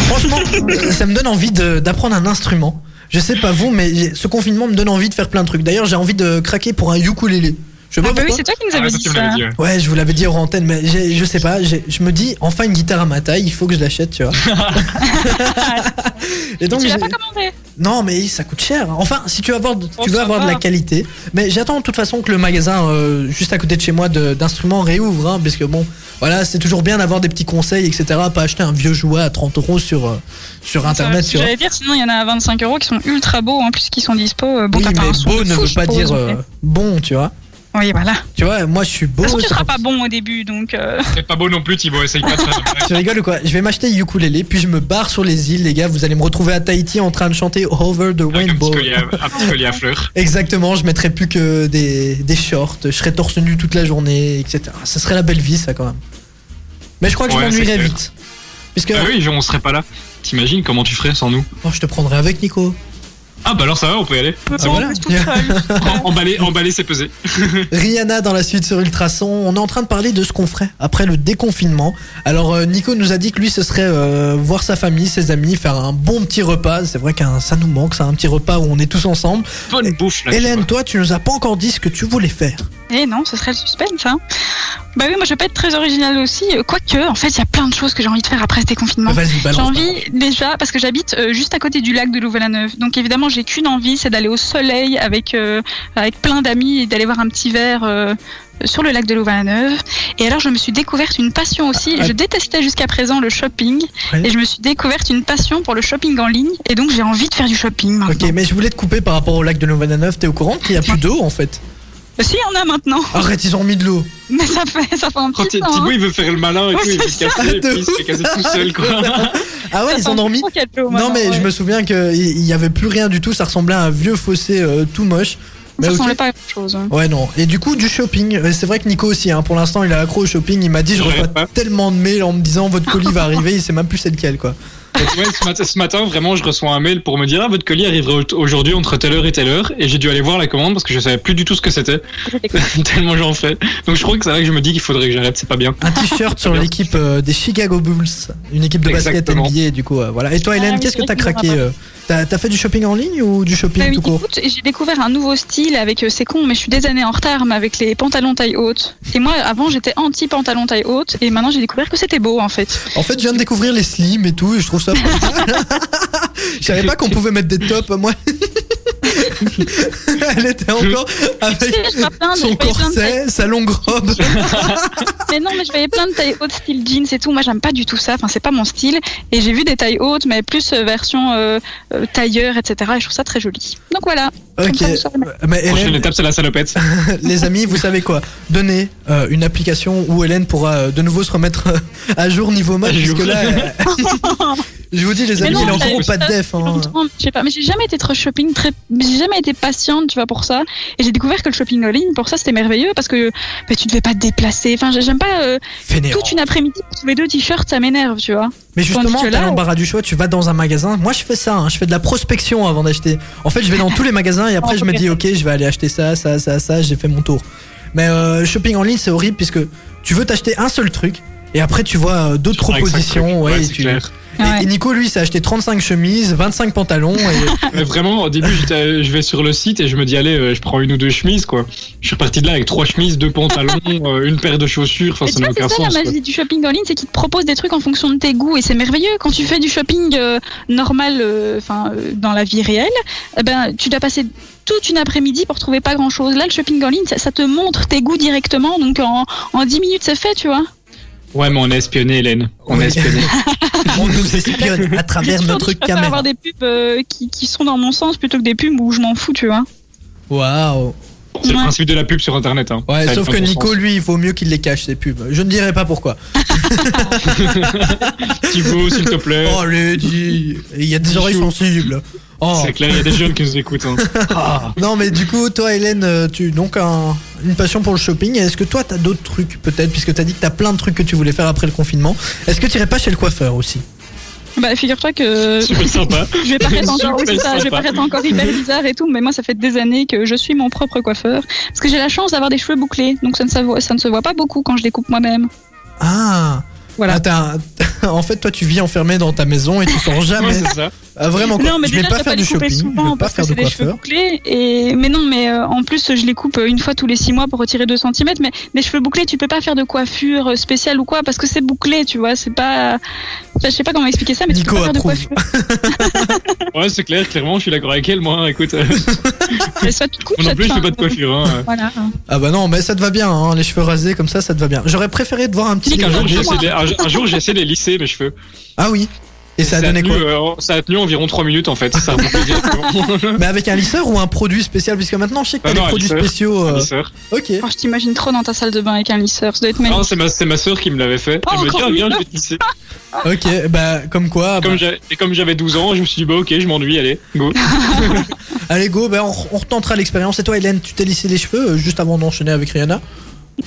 Franchement, euh, ça me donne envie d'apprendre un instrument. Je sais pas vous, mais ce confinement me donne envie de faire plein de trucs. D'ailleurs, j'ai envie de craquer pour un ukulélé. Je sais pas Ah bah oui, c'est toi qui nous Ah, avais ça, dit tu me l'avais ça. dit, ouais. Ouais, je vous l'avais dit hors antenne, mais je sais pas, je me dis enfin une guitare à ma taille, il faut que je l'achète, tu vois. Et donc, tu l'as pas commandé non, mais ça coûte cher. Enfin, si tu veux avoir, de- tu veux ça avoir de va. la qualité. Mais j'attends de toute façon que le magasin euh, juste à côté de chez moi d'instruments réouvre, hein, parce que bon, voilà, c'est toujours bien d'avoir des petits conseils, etc. Pas acheter un vieux jouet à 30 euros sur euh, sur internet, vois. J'allais dire, sinon il y en a à 25 euros qui sont ultra beaux en plus qui sont dispo. Euh, Bon, oui, pas mais beau ne veut pas dire euh, bon, tu vois. Oui, voilà. Tu vois, moi je suis beau. Toute façon, tu seras pas bon au début, donc. euh, C'est pas beau non plus, Thibaut, essaye pas de faire. Tu rigoles ou quoi? Je vais m'acheter ukulélé, puis je me barre sur les îles, les gars. Vous allez me retrouver à Tahiti en train de chanter Over the Avec un Rainbow. petit collier à, un petit collier à fleurs. Exactement, je mettrai plus que des, des shorts, je serai torse nu toute la journée, etc. Ça serait la belle vie, ça quand même. Mais je crois que Ouais, je m'ennuierais vite. Puisque. Ah oui, on serait pas là. T'imagines comment tu ferais sans nous? Oh, je te prendrai avec Nico. Ah bah alors ça va, on peut y aller. Ah, voilà. toute seule. Emballer, emballer, c'est pesé. Rihanna dans la suite sur Ultrason. On est en train de parler de ce qu'on ferait après le déconfinement. Alors euh, Nico nous a dit que lui ce serait euh, voir sa famille, ses amis, faire un bon petit repas. C'est vrai que ça nous manque, c'est un petit repas où on est tous ensemble. Bonne bouffe là. Hélène, toi tu nous as pas encore dit ce que tu voulais faire. Eh non, ce serait le suspense, hein. Bah oui, moi je vais pas être très originale aussi. euh, Quoique, en fait, il y a plein de choses que j'ai envie de faire après ce déconfinement. Vas-y, J'ai envie déjà parce que j'habite euh, juste à côté du lac de Louvain-la-Neuve. Donc évidemment, j'ai qu'une envie, c'est d'aller au soleil avec euh, avec plein d'amis et d'aller voir un petit verre euh, sur le lac de Louvain-la-Neuve. Et alors, je me suis découverte une passion aussi. Je détestais jusqu'à présent le shopping et je me suis découverte une passion pour le shopping en ligne. Et donc, j'ai envie de faire du shopping maintenant. Ok, mais je voulais te couper par rapport au lac de Louvain-la-Neuve. T'es au courant qu'il y a plus d'eau en fait? Si, il y en a maintenant. Arrête, ils ont remis de l'eau. Mais ça fait ça fait un Quand petit Thi- temps. Thibaut hein. il veut faire le malin et tout, il veut c'est se casser et puis il se fait casser tout seul quoi. Ah ouais, Ça ils fait ont l'eau Non mais je me souviens qu'il il y avait plus rien du tout. Ça ressemblait à un vieux fossé euh, tout moche. Mais Ça ok. ressemblait pas à grand chose. Ouais non. Et du coup du shopping, c'est vrai que Nico aussi. Hein, pour l'instant il est accro au shopping. Il m'a dit je reçois tellement de mails en me disant votre colis va arriver. Il sait même plus c'est lequel quoi. Donc, ouais, ce, matin, ce matin, vraiment, je reçois un mail pour me dire ah, votre colis arrivera au- aujourd'hui entre telle heure et telle heure. Et j'ai dû aller voir la commande parce que je savais plus du tout ce que c'était. Tellement j'en fais. Donc je crois que c'est vrai que je me dis qu'il faudrait que j'arrête, c'est pas bien. Un t-shirt sur l'équipe euh, des Chicago Bulls, une équipe de basket Exactement. NBA du coup. euh, voilà. Et toi Hélène, Ah oui, qu'est-ce que t'as craqué euh, T'as fait du shopping en ligne ou du shopping Bah oui, tout court j'ai découvert un nouveau style avec, euh, c'est con, mais je suis des années en retard, mais avec les pantalons taille haute. Et moi, avant, j'étais anti-pantalon taille haute, et maintenant, j'ai découvert que c'était beau, en fait. En fait, je viens de découvrir les slims et tout, et je trouve ça. pas mal. Je savais pas qu'on pouvait mettre des tops, moi. Elle était encore avec plein son de corset, sa longue robe. Mais non, mais je voyais plein de tailles hautes, style jeans et tout. Moi, j'aime pas du tout ça. Enfin, c'est pas mon style. Et j'ai vu des tailles hautes, mais plus euh, version euh, euh, tailleur, etc. Et je trouve ça très joli. Donc voilà. Ok. Prochaine étape, c'est la salopette. les amis, vous savez quoi? Donnez euh, une application où Hélène pourra euh, de nouveau se remettre euh, à jour niveau là, elle- je vous dis, les amis, non, elle est en gros pas de def. hein. Je sais pas, mais j'ai jamais été trop shopping, très, j'ai jamais été patiente, tu vois, pour ça. Et j'ai découvert que le shopping en ligne, pour ça, c'était merveilleux parce que bah, tu devais pas te déplacer. Enfin, j'aime pas euh, toute une après-midi pour trouver deux t-shirts, ça m'énerve, tu vois. Mais justement, t'as l'embarras du choix, tu vas dans un magasin. Moi, je fais ça, hein, je fais de la prospection avant d'acheter. En fait, je vais dans tous les magasins et après, je me dis, ok, je vais aller acheter ça, ça, ça, ça, j'ai fait mon tour. Mais euh, shopping en ligne, c'est horrible puisque tu veux t'acheter un seul truc et après, tu vois euh, d'autres propositions. Ouais, et, tu- clair. Et- Ouais. et Nico, lui, s'est acheté 35 chemises, 25 pantalons. Et... Mais vraiment, au début, je vais sur le site et je me dis, allez, euh, je prends une ou deux chemises, quoi. Je suis reparti de là avec trois chemises, deux pantalons, euh, une paire de chaussures. Enfin, Mais ça n'a aucun ça sens. la quoi. magie du shopping en ligne, c'est qu'ils te proposent des trucs en fonction de tes goûts et c'est merveilleux. Quand tu fais du shopping euh, normal, euh, enfin euh, dans la vie réelle, eh ben tu dois passer toute une après-midi pour trouver pas grand-chose. Là, le shopping en ligne, ça, ça te montre tes goûts directement, donc en, en 10 minutes c'est fait, tu vois. Ouais, mais on est espionné, Hélène. On Oui. est espionné. On nous espionne à travers notre je préfère caméra. avoir des pubs euh, qui, qui sont dans mon sens plutôt que des pubs où je m'en fous, tu vois. Waouh. C'est le principe de la pub sur Internet. Hein. Ouais, Ça a sauf que Nico, sens. lui, il vaut mieux qu'il les cache, ses pubs. Je ne dirai pas pourquoi. Thibaut, s'il te plaît. Oh, les dit. Il y a des oreilles sensibles. Oh. C'est clair, il y a des jeunes qui nous écoutent. hein. Ah. Non, mais du coup, toi, Hélène, euh, tu donc un- une passion pour le shopping. Est-ce que toi, t'as d'autres trucs, peut-être, puisque t'as dit que t'as plein de trucs que tu voulais faire après le confinement Est-ce que tu irais pas chez le coiffeur aussi? Bah figure-toi que Super sympa. je vais paraître encore, oui, Super c'est ça, je vais sympa. paraître encore hyper bizarre et tout, mais moi ça fait des années que je suis mon propre coiffeur parce que j'ai la chance d'avoir des cheveux bouclés, donc ça ne, se voit, ça ne se voit pas beaucoup quand je les coupe moi-même. Ah Voilà. Ah, t'as un- en fait, toi, tu vis enfermé dans ta maison et tu sors jamais. Ouais, c'est ça. Ah, vraiment, quoi. Non, mais je vais déjà, pas faire du les couper shopping, je souvent vais pas parce faire que de c'est des cheveux coiffeur. bouclés. Et... Mais non, mais euh, en plus, je les coupe euh, une fois tous les six mois pour retirer 2 cm. Mais des cheveux bouclés, tu peux pas faire de coiffure euh, spéciale ou quoi parce que c'est bouclé, tu vois. C'est pas. Enfin, je sais pas comment expliquer ça, mais Nico tu peux pas faire de coiffure. Ouais, c'est clair, clairement, je suis d'accord avec elle, moi. Écoute, euh, Mais soit tu te coupes, moi non plus, tu je fais fais pas de un- coiffure. Hein. Voilà. Ah bah non, mais ça te va bien, hein, les cheveux rasés comme ça, ça te va bien. J'aurais préféré te voir un petit Nick, un jour, j'ai dégradé. essayé, de- un, un jour, j'ai essayé de les lisser, mes cheveux. Ah oui. Et ça a donné tenu, quoi euh, Ça a tenu environ 3 minutes, en fait. Ça. Mais avec un lisseur ou un produit spécial? Puisque maintenant, je sais que t'as Ah des non, un produits lisseur. spéciaux. Un euh, lisseur. Ok. Oh, je t'imagine trop dans ta salle de bain avec un lisseur. Ça doit être Non, magnifique. c'est ma, c'est ma soeur qui me l'avait fait. Oh, Elle me dit, ah, viens, je vais te lisser. Ok, bah comme quoi. bah, Comme et comme j'avais 12 ans, je me suis dit, bah ok, je m'ennuie, allez, go. allez, go, bah, on, on retentera l'expérience. Et toi, Hélène, tu t'es lissé les cheveux euh, juste avant d'enchaîner avec Rihanna?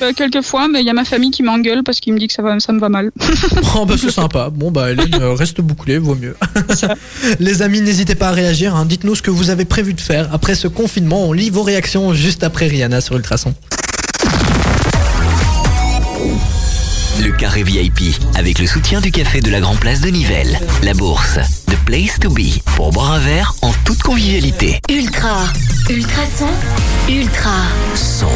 Euh, quelques fois, mais il y a ma famille qui m'engueule parce qu'il me dit que ça, va, ça me va mal. Oh bah c'est sympa. Bon bah Hélène, euh, reste bouclée, vaut mieux. Les amis, n'hésitez pas à réagir. hein. Dites-nous ce que vous avez prévu de faire après ce confinement. On lit vos réactions juste après Rihanna sur Ultrason. Le carré VIP avec le soutien du café de la Grand Place de Nivelles. La bourse, The Place to Be pour boire un verre en toute convivialité. Ultra. Ultrason. Ultra. Son.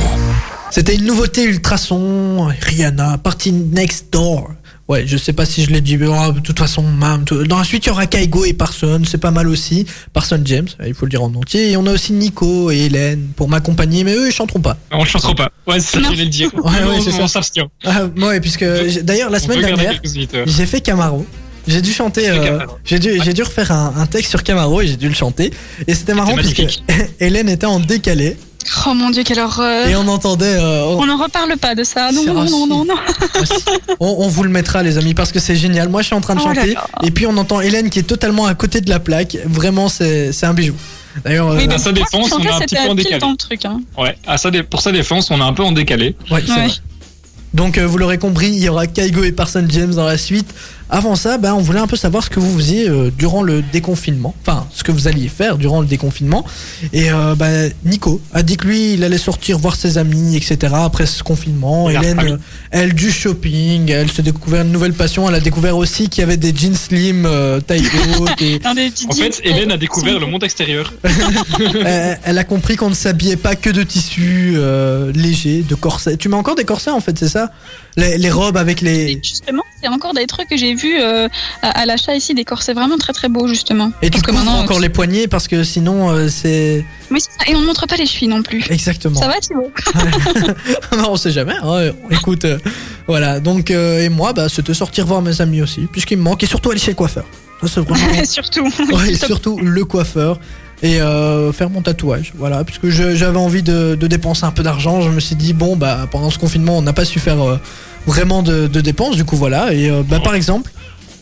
C'était une nouveauté Ultrason, Rihanna, Party Next Door. Ouais, je sais pas si je l'ai dit, mais oh, de toute façon, mam, tout- dans la suite, il y aura Kaigo et Parson, c'est pas mal aussi. Parson James, il faut le dire en entier. Et on a aussi Nico et Hélène pour m'accompagner, mais eux, ils chanteront pas. On ne chantera pas. Ouais, c'est ça que je voulais le dire. Ouais, ouais, On- c'est ça. On s'abstient. Ah, ouais, puisque j'ai- d'ailleurs, la semaine dernière, j'ai fait Camaro. J'ai dû chanter, fais euh, j'ai dû, j'ai dû refaire un, un texte sur Camaro et j'ai dû le chanter. Et c'était marrant puisque. Hélène était en décalé Oh mon dieu, quelle horreur. et on entendait. euh, On n'en reparle pas de ça. Non, non, non, non, non. on, on vous le mettra, les amis, parce que c'est génial. Moi, je suis en train de Oh là chanter là. et puis on entend Hélène qui est totalement à côté de la plaque. Vraiment, c'est c'est un bijou. D'ailleurs, euh, Oui, à sa défense, on est un petit peu en décalé. dans le truc. Hein. Ouais, à sa dé- pour sa défense, on est un peu en décalé. ouais, c'est Ouais. vrai. Donc, euh, vous l'aurez compris, il y aura Kaigo et Parson James dans la suite. Avant ça, ben, on voulait un peu savoir ce que vous faisiez euh, durant le déconfinement. Enfin, ce que vous alliez faire durant le déconfinement. Et euh, ben, Nico a dit que lui, il allait sortir voir ses amis, etc. après ce confinement. Hélène, euh, elle, du shopping. Elle s'est découvert une nouvelle passion. Elle a découvert aussi qu'il y avait des jeans slim euh, taille haute. Et Dans des petits En fait, Hélène a découvert le monde extérieur. Euh, elle a compris qu'on ne s'habillait pas que de tissus euh, légers, de corsets. Tu mets encore des corsets en fait, c'est ça? Les, les robes avec les. Et justement, c'est encore des trucs que j'ai vus euh, à, à l'achat ici, des corsets vraiment très très beaux justement. Et tu Parce que couvres maintenant, encore les poignets parce que sinon euh, c'est. Oui. Et on ne montre pas les chevilles non plus. Exactement. Ça va, Thibaut? On sait jamais. hein. Écoute, euh, voilà. Donc, et moi, bah, c'était sortir voir mes amis aussi, puisqu'il me manque. Et surtout aller chez le coiffeur. Ça, vraiment. Surtout. Ouais, et surtout le coiffeur. Et euh, faire mon tatouage, voilà, puisque j'avais envie de, de dépenser un peu d'argent. Je me suis dit bon bah pendant ce confinement on n'a pas su faire euh, vraiment de, de dépenses, du coup voilà. Et euh, bah par exemple,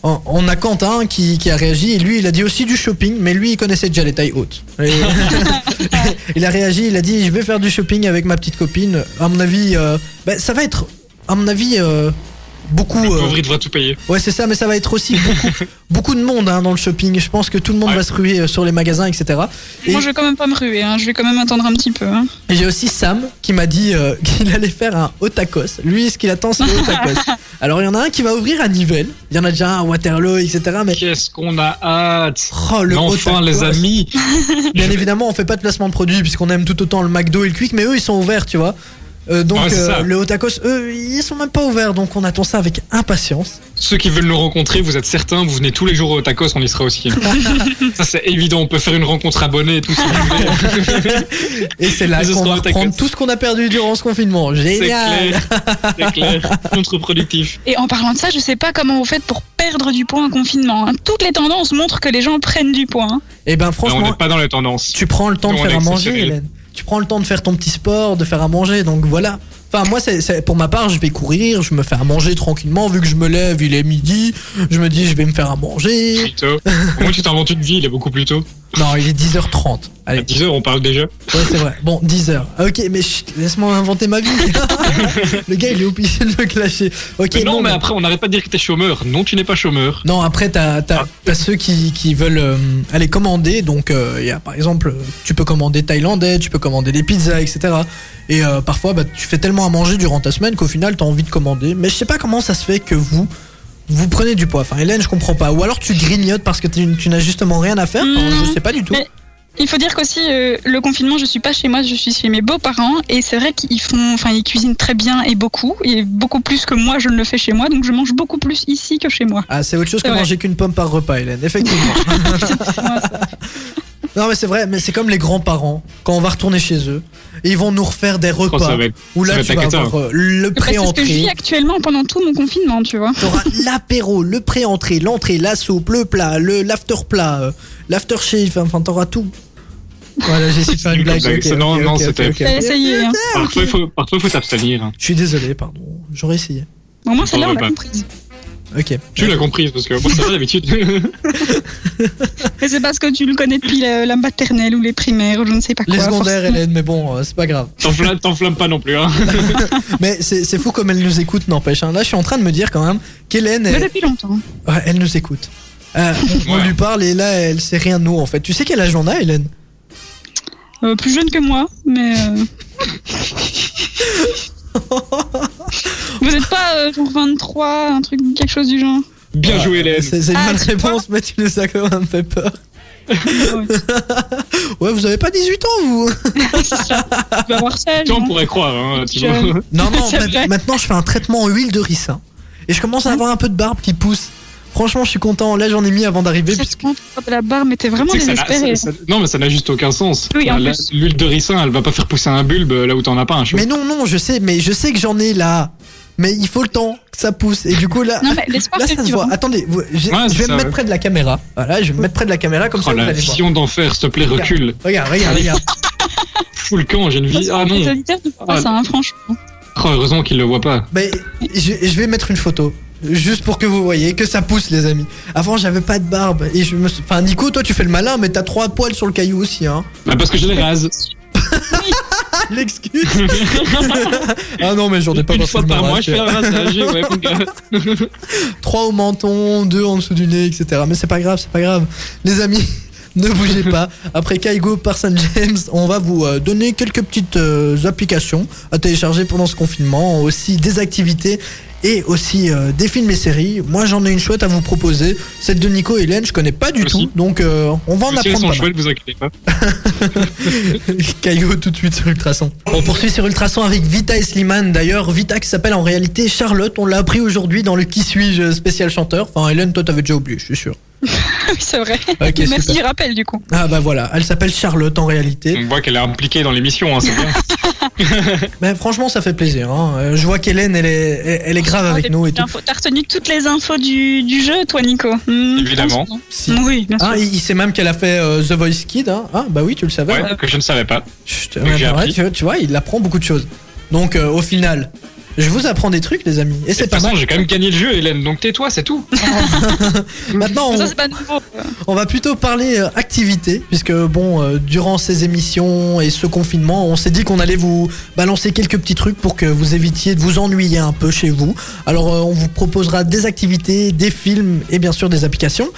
on on a Quentin qui, qui a réagi et lui il a dit aussi du shopping, mais lui il connaissait déjà les tailles hautes. Et- il a réagi, il a dit je vais faire du shopping avec ma petite copine. À mon avis, euh, bah, ça va être, à mon avis, euh, beaucoup. Le euh, pauvre, il devra tout payer. Ouais, c'est ça, mais ça va être aussi beaucoup, beaucoup de monde hein, dans le shopping. Je pense que tout le monde Ouais. va se ruer euh, sur les magasins, etc. Et, Moi, je vais quand même pas me ruer. Hein. Je vais quand même attendre un petit peu. Hein. et j'ai aussi Sam qui m'a dit euh, qu'il allait faire un Otakos. Lui, ce qu'il attend, c'est le Otakos. Alors, il y en a un qui va ouvrir à Nivelles. Il y en a déjà un à Waterloo, etc. Mais Qu'est-ce qu'on a hâte oh, le Enfin, les amis Bien évidemment, on fait pas de placement de produit puisqu'on aime tout autant le McDo et le Quick, mais eux, ils sont ouverts, tu vois. Euh, donc, Ouais, c'est euh, le Otakos, eux, ils sont même pas ouverts. Donc, on attend ça avec impatience. Ceux qui veulent nous rencontrer, vous êtes certains, vous venez tous les jours au tacos, on y sera aussi. ça c'est évident, on peut faire une rencontre abonnée et tout voulez. Et c'est là ce qu'on va Otakos. reprendre tout ce qu'on a perdu durant ce confinement. C'est Génial! clair, c'est clair, contre-productif. Et en parlant de ça, je sais pas comment vous faites pour perdre du poids en confinement. hein. Toutes les tendances montrent que les gens prennent du poids. hein. Et ben, Mais on franchement, n'est pas dans les tendances. tu prends le temps de Nous, on faire à manger. Hélène. Tu prends le temps de faire ton petit sport, de faire à manger, donc voilà. Enfin, moi, c'est, pour ma part, je vais courir, je me fais à manger tranquillement, vu que je me lève, il est midi, je me dis, je vais me faire à manger. Plutôt. Moins tu t'inventes une vie, il est beaucoup plus tôt? Non, il est 10h30. À Allez, 10h on parle déjà. ouais, c'est vrai. Bon, 10h. Ok, mais laisse-moi inventer ma vie. le gars, il est obligé de me clasher. Ok, Mais non, bon, mais bah- après on n'arrête pas de dire que t'es chômeur. Non, tu n'es pas chômeur. Non, après, t'as Ah. ceux qui, qui veulent euh, aller commander. Donc, euh, il y a, par exemple, tu peux commander thaïlandais, tu peux commander des pizzas, etc. Et euh, parfois, bah, tu fais tellement à manger durant ta semaine qu'au final, t'as envie de commander. Mais je sais pas comment ça se fait que vous, vous prenez du poids. Enfin, Hélène, je comprends pas. Ou alors tu grignotes parce que tu, n'as justement rien à faire. Enfin, Non. je sais pas du tout. Mais- Il faut dire qu'aussi euh, le confinement, je suis pas chez moi, je suis chez mes beaux-parents et c'est vrai qu'ils font, enfin ils cuisinent très bien et beaucoup et beaucoup plus que moi je ne le fais chez moi, donc je mange beaucoup plus ici que chez moi. Ah, c'est autre chose que vrai. manger qu'une pomme par repas, Hélène. Effectivement. Non, mais c'est vrai. Mais c'est comme les grands-parents quand on va retourner chez eux. Et ils vont nous refaire des Oh, repas. ça va être- où ça là, tu vas avoir euh, le Parce que c'est ce que je vis pré-entrée. actuellement pendant tout mon confinement, tu vois. T'auras l'apéro, le pré-entrée, l'entrée, la soupe, le plat, le l'after-plat, euh, l'after-shave. Enfin, t'auras tout. Voilà, j'ai essayé de faire une blague. Non, non, c'était- essayé. Hein. Parfois, il faut, t'abstenir. hein. Je suis désolé, pardon. J'aurais essayé. Au moins celle-là on l'a comprise. Ok. Tu l'as compris, parce que moi, ça va d'habitude. Mais c'est parce que tu le connais depuis la, la maternelle ou les primaires ou je ne sais pas quoi. Les secondaires, forcément. Hélène, mais bon, euh, c'est pas grave. T'enflamme pas non plus, hein. Mais c'est c'est fou comme elle nous écoute, n'empêche. hein. Là, je suis en train de me dire quand même qu'Hélène, elle, depuis longtemps. ouais, elle nous écoute. Euh, on, on Ouais. lui parle et là, elle sait rien de nous en fait. Tu sais quel âge on a, Hélène? Euh, plus jeune que moi, mais. euh, Vous n'êtes pas euh, genre 23, un truc, quelque chose du genre Bien joué, Hélène. C'est c'est une Ah, bonne tu réponse, mais tu nous as quand même fait peur. Ouais. Vous avez pas 18 ans, vous C'est ça. Tu vas voir ça. Tu non pourrait croire, hein. Non, non, C'est ma- vrai. maintenant je fais un traitement en huile de ricin. Et je commence à avoir un peu de barbe qui pousse. Franchement, je suis content. Là, j'en ai mis avant d'arriver. puisque- la barbe, mais t'es vraiment Tu sais que ça n'a- désespéré. ça- ça- non, mais ça n'a juste aucun sens. Oui, en La- plus. L'huile de ricin, elle va pas faire pousser un bulbe là où t'en as pas un cheveu. Mais non, non, je sais, mais je sais que j'en ai là. Mais il faut le temps que ça pousse. Et du coup, là, Non, mais là ça se voit. Attendez, vous- j'ai- Ouais, je vais ça, me mettre ouais. près de la caméra. Voilà, je vais me mettre près de la caméra comme Oh, ça. vous la allez vision d'enfer, s'il te plaît, recule. Regarde, regarde, regarde. Fous le camp, j'ai une vie. Ah non. Les auditeurs ne voient pas Ah. ça, hein, franchement. Oh, heureusement qu'il le voit pas. Mais je, je vais mettre une photo. Juste pour que vous voyez que ça pousse, les amis. Avant, j'avais pas de barbe. Et je me Enfin, Nico, toi, tu fais le malin, mais t'as trois poils sur le caillou aussi, hein. Bah, parce que je les rase. L'excuse. ah non, mais j'en ai pas Une fois par mois, je fais un rasage. ouais. Trois au menton, deux en dessous du nez, etc. Mais c'est pas grave, c'est pas grave. Les amis, ne bougez pas. Après Kaigo par Saint James, on va vous euh, donner quelques petites euh, applications à télécharger pendant ce confinement, aussi des activités et aussi euh, des films et séries. Moi, j'en ai une chouette à vous proposer. Celle de Nico et Hélène, je connais pas du tout, donc euh, on va en apprendre pas mal. chouettes, vous inquiétez pas. Kaigo tout de suite sur Ultrason. On poursuit sur Ultrason avec Vita et Slimane. D'ailleurs, Vita qui s'appelle en réalité Charlotte. On l'a appris aujourd'hui dans le Qui suis-je spécial chanteur. Enfin, Hélène, toi, t'avais déjà oublié, je suis sûr. oui, c'est vrai. Merci du rappel, du coup. Ah bah voilà, elle s'appelle Charlotte en réalité. On voit qu'elle est impliquée dans l'émission, hein, c'est bien. Mais franchement, ça fait plaisir. hein. Euh, Je vois qu'Hélène, elle est, elle- elle est grave avec nous. T'as retenu toutes les infos du, du jeu, toi, Nico? Hmm, Évidemment. Si. Oui, bien sûr. Ah, il il sait même qu'elle a fait euh, The Voice Kid. hein. Ah bah oui, tu le savais. Ouais, hein. que je ne savais pas. Chut, bah ouais, tu vois, il apprend beaucoup de choses. Donc euh, au final, je vous apprends des trucs, les amis. Et De c'est toute pas mal. j'ai quand même gagné le jeu, Hélène, donc tais-toi, c'est tout. Maintenant, on, Ça, c'est pas nouveau. On va plutôt parler euh, activité, puisque bon, euh, durant ces émissions et ce confinement, on s'est dit qu'on allait vous balancer quelques petits trucs pour que vous évitiez de vous ennuyer un peu chez vous. Alors, euh, on vous proposera des activités, des films et bien sûr des applications.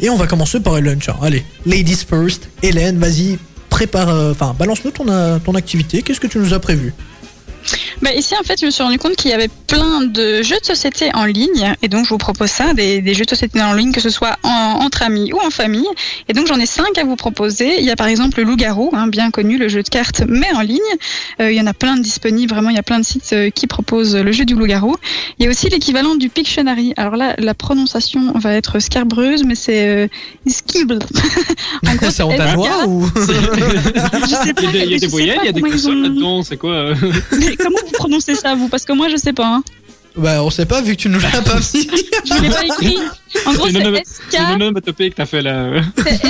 Et on va commencer par Hélène. tiens. Allez, ladies first. Hélène, vas-y, prépare, euh, enfin, balance-nous ton, ton activité. Qu'est-ce que tu nous as prévu? Bah, ici, en fait, je me suis rendu compte qu'il y avait plein de jeux de société en ligne. Et donc, je vous propose ça, des, des jeux de société en ligne, que ce soit en- entre amis ou en famille. Et donc, j'en ai cinq à vous proposer. Il y a par exemple le Loup-Garou, hein, bien connu, le jeu de cartes, mais en ligne. Euh, il y en a plein de disponibles. Vraiment, il y a plein de sites euh, qui proposent le jeu du Loup-Garou. Il y a aussi l'équivalent du Pictionary. Alors là, la prononciation va être scarbreuse, mais c'est euh, Skibble. En gros, C'est en danois ou Je sais pas, Il y a des, il y a des voyelles, il y a des ont- là-dedans, c'est quoi Mais comment vous prononcez ça, vous? Parce que moi, je sais pas. Hein. Bah, on sait pas vu que tu nous l'as pas mis. Je l'ai pas écrit. En gros, C'est SK, C'est que t'as fait là. c'est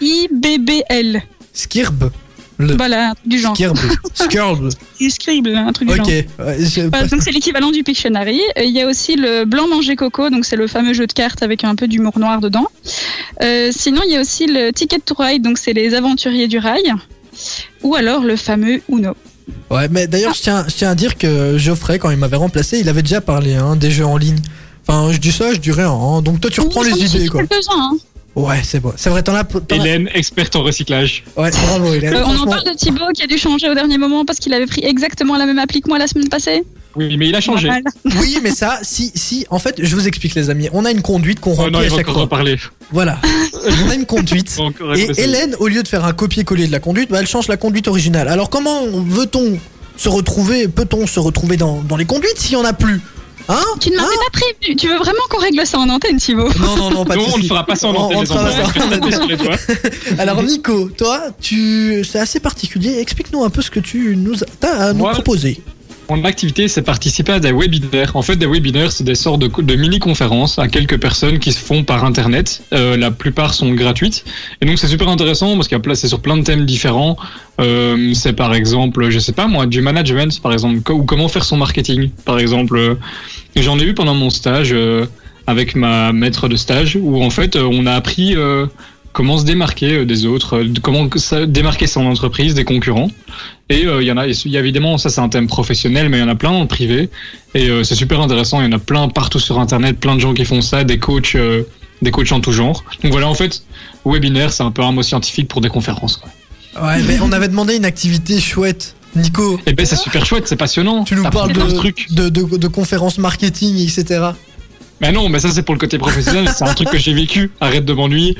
S-K-R-I-B-B-L. Skirb. Le Voilà, du genre. Skirb. Skirb. Scribble, un truc du Ok. genre. ouais, Voilà, donc c'est l'équivalent du Pictionary. Il y a aussi le blanc manger coco, donc c'est le fameux jeu de cartes avec un peu d'humour noir dedans. Euh, sinon, il y a aussi le Ticket to Ride, donc c'est les aventuriers du rail. Ou alors le fameux Uno. Ouais, mais d'ailleurs, je tiens, je tiens à dire que Geoffrey, quand il m'avait remplacé, il avait déjà parlé hein, des jeux en ligne. Enfin, je dis ça, je dis rien. hein. Donc toi, tu reprends Oui, les idées, quoi. hein. Ouais, c'est bon. C'est vrai, t'en as. t'en as- Hélène, experte en recyclage. Ouais, bravo, Hélène. Euh, on en Franchement, parle de Thibaut qui a dû changer au dernier moment parce qu'il avait pris exactement la même appli que moi la semaine passée. Oui, mais il a changé. Oui, mais ça, si, si, en fait, je vous explique, les amis. On a une conduite qu'on Oh remplit non, à va chaque encore fois. en parler. Voilà. On a une conduite. Et. Hélène, au lieu de faire un copier-coller de la conduite, bah, elle change la conduite originale. Alors comment veut-on se retrouver, peut-on se retrouver dans, dans les conduites s'il y en a plus? Hein? Tu ne m'avais pas prévenu. Tu veux vraiment qu'on règle ça en antenne, Thibaut? Non, non, non, pas de Non, on ne fera pas ça en antenne, on fera ça. Alors Nico, toi, tu, c'est assez particulier. Explique-nous un peu ce que tu nous as t'as à nous Moi, proposer. Mon activité, c'est participer à des webinaires. En fait, des webinaires, c'est des sortes de, mini-conférences à quelques personnes qui se font par Internet. Euh, la plupart sont gratuites. Et donc, c'est super intéressant parce qu'il y a c'est sur plein de thèmes différents. Euh, c'est par exemple, je sais pas moi, du management, par exemple, ou comment faire son marketing, par exemple. J'en ai eu pendant mon stage euh, avec ma maître de stage où en fait, on a appris comment se démarquer euh, des autres, euh, comment démarquer son entreprise des concurrents. Et euh, il y en a, y a évidemment, ça c'est un thème professionnel, mais il y en a plein en privé. Et euh, c'est super intéressant. Il y en a plein partout sur Internet, plein de gens qui font ça, des coachs, euh, des coachs en tout genre. Donc voilà, en fait, webinaire, c'est un peu un mot scientifique pour des conférences. Quoi. Ouais, mais on avait demandé une activité chouette. Nico, Et ben c'est super chouette, c'est passionnant. tu nous parles de de, de, de conférences marketing, etc. Mais non, mais ça c'est pour le côté professionnel. c'est un truc que j'ai vécu. Arrête de m'ennuyer.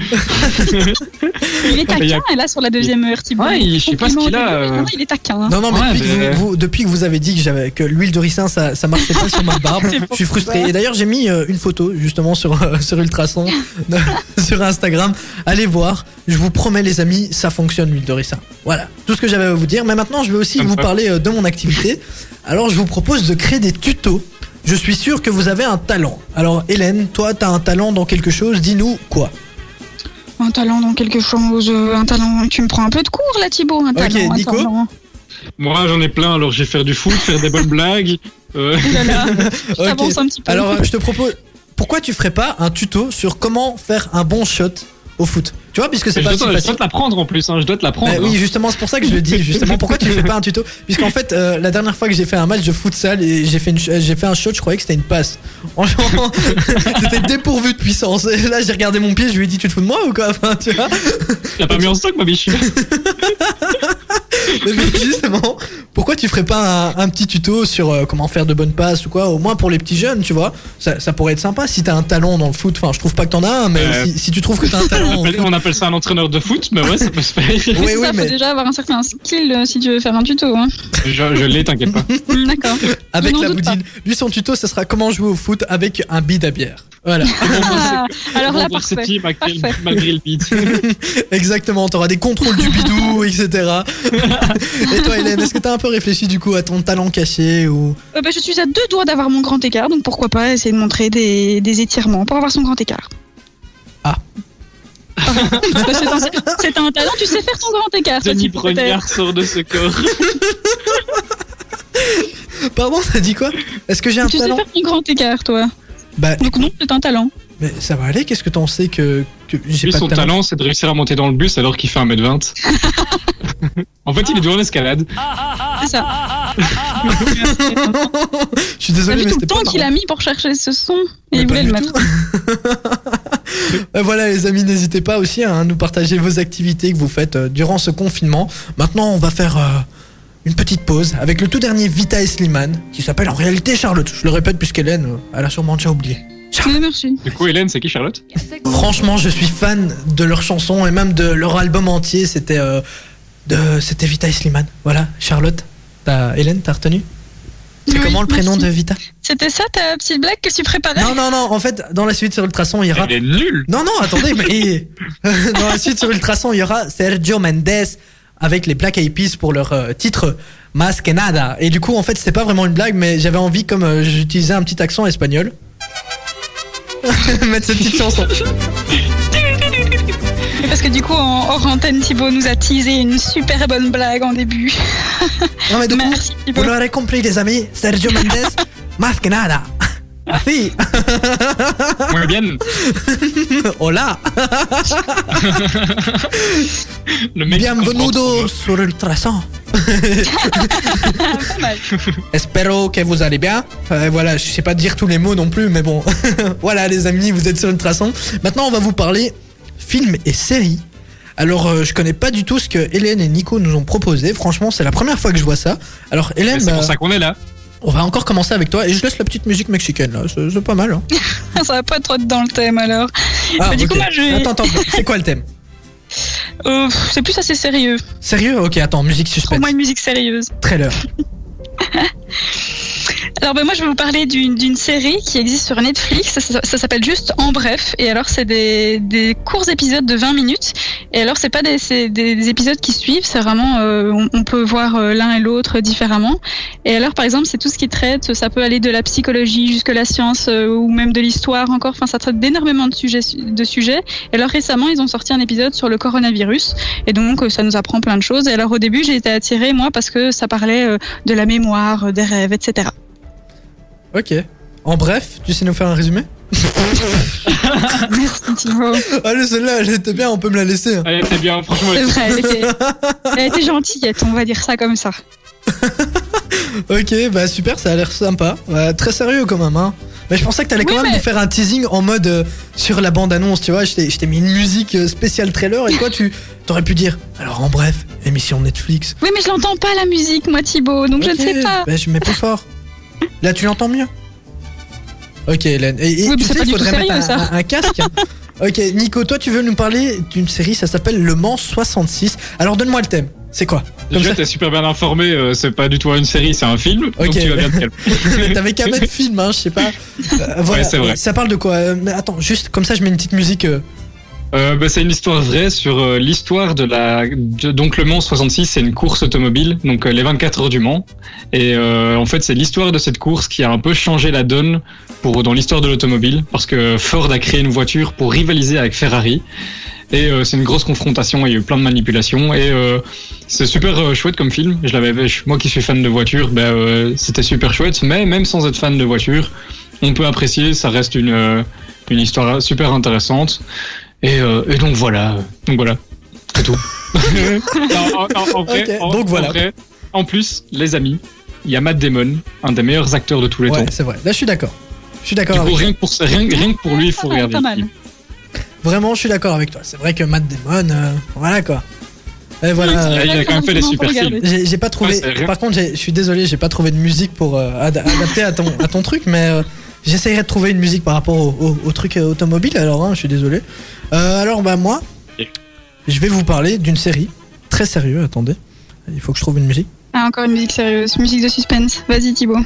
Il est Il y a- taquin, là, sur la deuxième heure. Ouais, il- je sais pas ce qu'il a, euh. non, il est taquin. hein. Non, non, mais, Ouais, depuis, mais- Que vous, vous- depuis que vous avez dit que, l'huile de ricin ça, ça marchait pas sur ma barbe, je suis frustré. Et d'ailleurs, j'ai mis euh, une photo justement sur, euh, sur Ultrason, sur Instagram. Allez voir, je vous promets, les amis, ça fonctionne l'huile de ricin. Voilà, tout ce que j'avais à vous dire. Mais maintenant, je vais aussi Comme vous ça. parler euh, de mon activité. Alors, je vous propose de créer des tutos. Je suis sûr que vous avez un talent. Alors, Hélène, toi, t'as un talent dans quelque chose, dis-nous quoi Un talent dans quelque chose, euh, un talent. Tu me prends un peu de cours là, Thibaut. Un talent, un Nico. talent. Moi j'en ai plein. Alors j'ai faire du foot, faire des bonnes blagues. Euh, Oh là là, je Ok. t'avance un petit peu. Alors, euh, je te propose. Pourquoi tu ferais pas un tuto sur comment faire un bon shot? Au foot Tu vois, puisque c'est pas dois, si te- je facile. dois te l'apprendre en plus. Hein, je dois te l'apprendre. Bah hein. oui, justement, c'est pour ça que je le dis. Justement, pourquoi tu fais pas un tuto? Puisqu'en fait, euh, la dernière fois que j'ai fait un match de futsal et j'ai fait, j'ai fait un shot, je croyais que c'était une passe. C'était dépourvu de puissance. Et là, j'ai regardé mon pied, je lui ai dit, tu te fous de moi ou quoi? Enfin, tu vois? T'as pas mis en stock ma biche. Mais justement, pourquoi tu ferais pas un, un petit tuto sur euh, comment faire de bonnes passes ou quoi Au moins pour les petits jeunes, tu vois? Ça, ça pourrait être sympa si t'as un talent dans le foot. Enfin, je trouve pas que t'en as un, mais Euh, si, si tu trouves que t'as un talent. on, en appelle, foot- on appelle ça un entraîneur de foot, mais ouais, ça peut se faire. Oui, C'est oui, ça, faut mais déjà avoir un certain skill euh, si tu veux faire un tuto. Hein. je je l'ai, t'inquiète pas. D'accord. avec la pas. boudine. Lui, son tuto, ça sera comment jouer au foot avec un bide à bière. Voilà. Ah, alors là, parfait. Malgré, Parfait. malgré le beat. Exactement, t'auras des contrôles du bidou, etc. Et toi, Hélène, est-ce que t'as un peu réfléchi du coup à ton talent caché ou? Euh, bah, je suis à deux doigts d'avoir mon grand écart, donc pourquoi pas essayer de montrer des, des étirements pour avoir son grand écart. Ah. C'est un, c'est un talent, tu sais faire ton grand écart. Denis. Brognard sort de ce corps. Pardon, t'as dit quoi? Est-ce que j'ai un Tu sais talent? faire ton grand écart, toi. Bah, Donc non, c'est un talent. mais ça va aller. Qu'est-ce que t'en sais que, que j'ai pas son de talent, talent, c'est de réussir à monter dans le bus alors qu'il fait 1m20. en fait, il est doué en escalade. C'est ça. Je suis désolé, mais tout le c'était temps pas qu'il a mis pour chercher ce son et Mais il voulait le mettre. Euh, voilà les amis, n'hésitez pas aussi à nous partager vos activités que vous faites euh, durant ce confinement. Maintenant, on va faire euh, une petite pause avec le tout dernier Vita et Slimane qui s'appelle en réalité Charlotte. Je le répète puisqu'Hélène, euh, elle a sûrement déjà oublié. Oui, merci. Du coup, Hélène, c'est qui Charlotte? Franchement, je suis fan de leurs chansons et même de leur album entier. C'était euh, de c'était Vita et Slimane. Voilà, Charlotte. T'as Hélène, t'as retenu? C'est Oui, comment le prénom merci. de Vita? C'était ça ta petite blague que tu préparais? Non, non, non. En fait, dans la suite sur Ultrason, il y aura Elle est nulle. Non, non, attendez, mais dans la suite sur Ultrason, il y aura Sergio Mendes avec les Black Eyed Peas pour leur euh, titre Más que nada. Et du coup, en fait, c'était pas vraiment une blague, mais j'avais envie, comme euh, j'utilisais un petit accent espagnol, mettre cette petite chanson. Parce que du coup, en hors antenne, Thibaut nous a teasé une super bonne blague en début. Non, mais du coup, Merci vous l'aurez compris, les amis, Sergio Mendes, Más que nada. Así. Muy bien. Hola. Le mec. Bienvenido sur Ultrason. Pas mal. Espero que vous allez bien. Euh, voilà, je sais pas dire tous les mots non plus, mais bon. voilà, les amis, vous êtes sur Ultrason. Maintenant, on va vous parler films et séries. Alors, euh, je connais pas du tout ce que Hélène et Nico nous ont proposé. Franchement, c'est la première fois que je vois ça. Alors, Hélène, C'est bah, pour ça qu'on est là. On va encore commencer avec toi et je laisse la petite musique mexicaine là, c'est pas mal. Hein. Ça va pas trop être dans le thème alors. Ah, du coup, moi, je Attends, attends, c'est quoi le thème Euh, c'est plus assez sérieux. Sérieux? Ok, attends, musique suspense. Trouve-moi une musique sérieuse. Trailer. Alors ben moi je vais vous parler d'une série qui existe sur Netflix, ça, s'appelle juste En Bref, et alors c'est des, des courts épisodes de 20 minutes, et alors c'est pas des, des, des épisodes qui suivent, c'est vraiment, euh, on, peut voir euh, l'un et l'autre différemment, et alors par exemple c'est tout ce qui traite, ça peut aller de la psychologie jusque la science, euh, ou même de l'histoire encore, enfin ça traite d'énormément de sujets, de sujets, et alors récemment ils ont sorti un épisode sur le coronavirus, et donc euh, ça nous apprend plein de choses, et alors au début j'ai été attirée moi parce que ça parlait de la mémoire, des rêves, etc. Ok. En bref, tu sais nous faire un résumé Merci Thibaut. Allez, celle-là, elle était bien, on peut me la laisser. hein. Elle était bien, franchement. C'est elle- vrai, elle était, elle était gentillette, on va dire ça comme ça. Ok, bah super, ça a l'air sympa. Ouais, très sérieux quand même, hein. Mais je pensais que t'allais quand même mais- nous faire un teasing en mode euh, sur la bande-annonce, tu vois. Je t'ai je t'ai mis une musique euh, spéciale trailer et toi, tu t'aurais pu dire. Alors en bref, émission Netflix. Oui, mais je l'entends pas la musique, moi Thibaut, donc je Ok, ne sais pas. Bah, je mets plus fort. Là, tu l'entends mieux. Ok, Hélène. Et, et Oui, mais tu sais, il faudrait mettre sérieux, un, ça. un- un casque. ok, Nico, toi, tu veux nous parler d'une série, ça s'appelle Le Mans 66. Alors, donne-moi le thème. C'est quoi Comme Déjà, ça, t'es super bien informé, euh, c'est pas du tout une série, c'est un film. Ok. Donc tu vas bien te calmer. T'avais qu'à mettre film, hein, je sais pas. Euh, voilà. Ouais, c'est vrai. Ça parle de quoi? Euh, mais Attends, juste comme ça, je mets une petite musique. Euh, bah, c'est une histoire vraie sur euh, l'histoire de la. donc le Mans 66, c'est une course automobile, donc euh, les 24 heures du Mans. Et en fait, c'est l'histoire de cette course qui a un peu changé la donne pour dans l'histoire de l'automobile, parce que Ford a créé une voiture pour rivaliser avec Ferrari. Et c'est une grosse confrontation, il y a eu plein de manipulations et c'est super chouette comme film. Je l'avais, moi qui suis fan de voiture, ben euh, c'était super chouette. Mais même sans être fan de voiture, on peut apprécier. Ça reste une une histoire super intéressante. Et, euh, et donc voilà, donc voilà, c'est tout. Non, en- en- en vrai- Ok, en- donc voilà. vrai, en plus, les amis, il y a Matt Damon, un des meilleurs acteurs de tous les Ouais, temps. c'est vrai. Là, je suis d'accord. Je suis d'accord avec rien que pour ça- rien, rien que pour lui, il faut mal, regarder. pas mal. Vraiment, je suis d'accord avec toi. C'est vrai que Matt Damon, euh, voilà quoi. Et voilà. Il a- il a quand même fait des super films. J'ai pas trouvé. Ouais, par contre, j'ai- je suis désolé, j'ai pas trouvé de musique pour euh, ad- adapter à ton, à ton truc, mais j'essayerai de trouver une musique par rapport au, au- au truc euh, automobile. Alors, hein, je suis désolé. Euh, alors, bah moi, je vais vous parler d'une série très sérieux. Attendez, il faut que je trouve une musique. Ah, encore une musique sérieuse, musique de suspense. Vas-y Thibaut.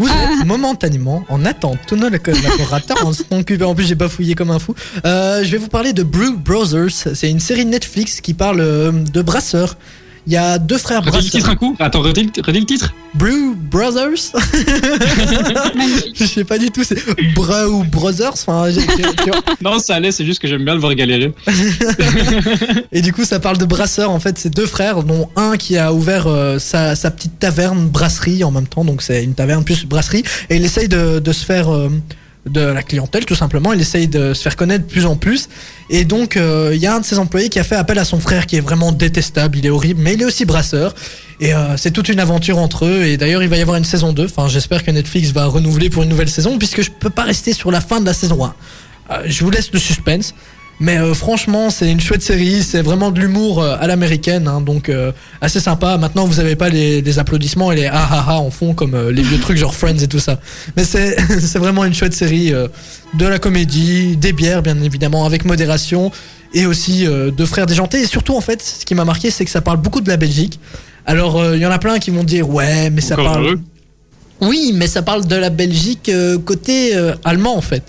Vous Ah. êtes momentanément en attente. Tous nos collaborateurs en sont occupés. En plus, j'ai pas fouillé comme un fou. Euh, je vais vous parler de Brew Brothers. C'est une série Netflix qui parle de brasseurs. Il y a deux frères Redis le titre un coup Attends, redis, redis le titre Brew Brothers. Je sais pas du tout, c'est Brew Brothers. Enfin, j'ai- tu- tu vois. Non, ça allait, c'est juste que j'aime bien le voir galérer. Et du coup, ça parle de brasseurs. En fait, c'est deux frères, dont un qui a ouvert euh, sa, sa petite taverne brasserie en même temps. Donc, c'est une taverne plus brasserie. Et il essaye de, de se faire euh, de la clientèle, tout simplement. Il essaye de se faire connaître de plus en plus. Et donc, euh, il y a un de ses employés qui a fait appel à son frère, qui est vraiment détestable. Il est horrible, mais il est aussi brasseur. Et euh, c'est toute une aventure entre eux. Et d'ailleurs, il va y avoir une saison 2. Enfin, j'espère que Netflix va renouveler pour une nouvelle saison, puisque je peux pas rester sur la fin de la saison 1. Euh, je vous laisse le suspense. Mais euh, franchement, c'est une chouette série, c'est vraiment de l'humour euh, à l'américaine, hein, donc euh, assez sympa. Maintenant, vous avez pas les, les applaudissements et les ah ah ah en fond comme euh, les vieux trucs genre Friends et tout ça. Mais c'est c'est vraiment une chouette série, euh, de la comédie, des bières bien évidemment avec modération et aussi euh, de frères déjantés. Et surtout en fait, ce qui m'a marqué, c'est que ça parle beaucoup de la Belgique. Alors euh, il y en a plein qui vont dire ouais, mais ça Encore parle. heureux. Oui, mais ça parle de la Belgique euh, côté euh, allemand en fait.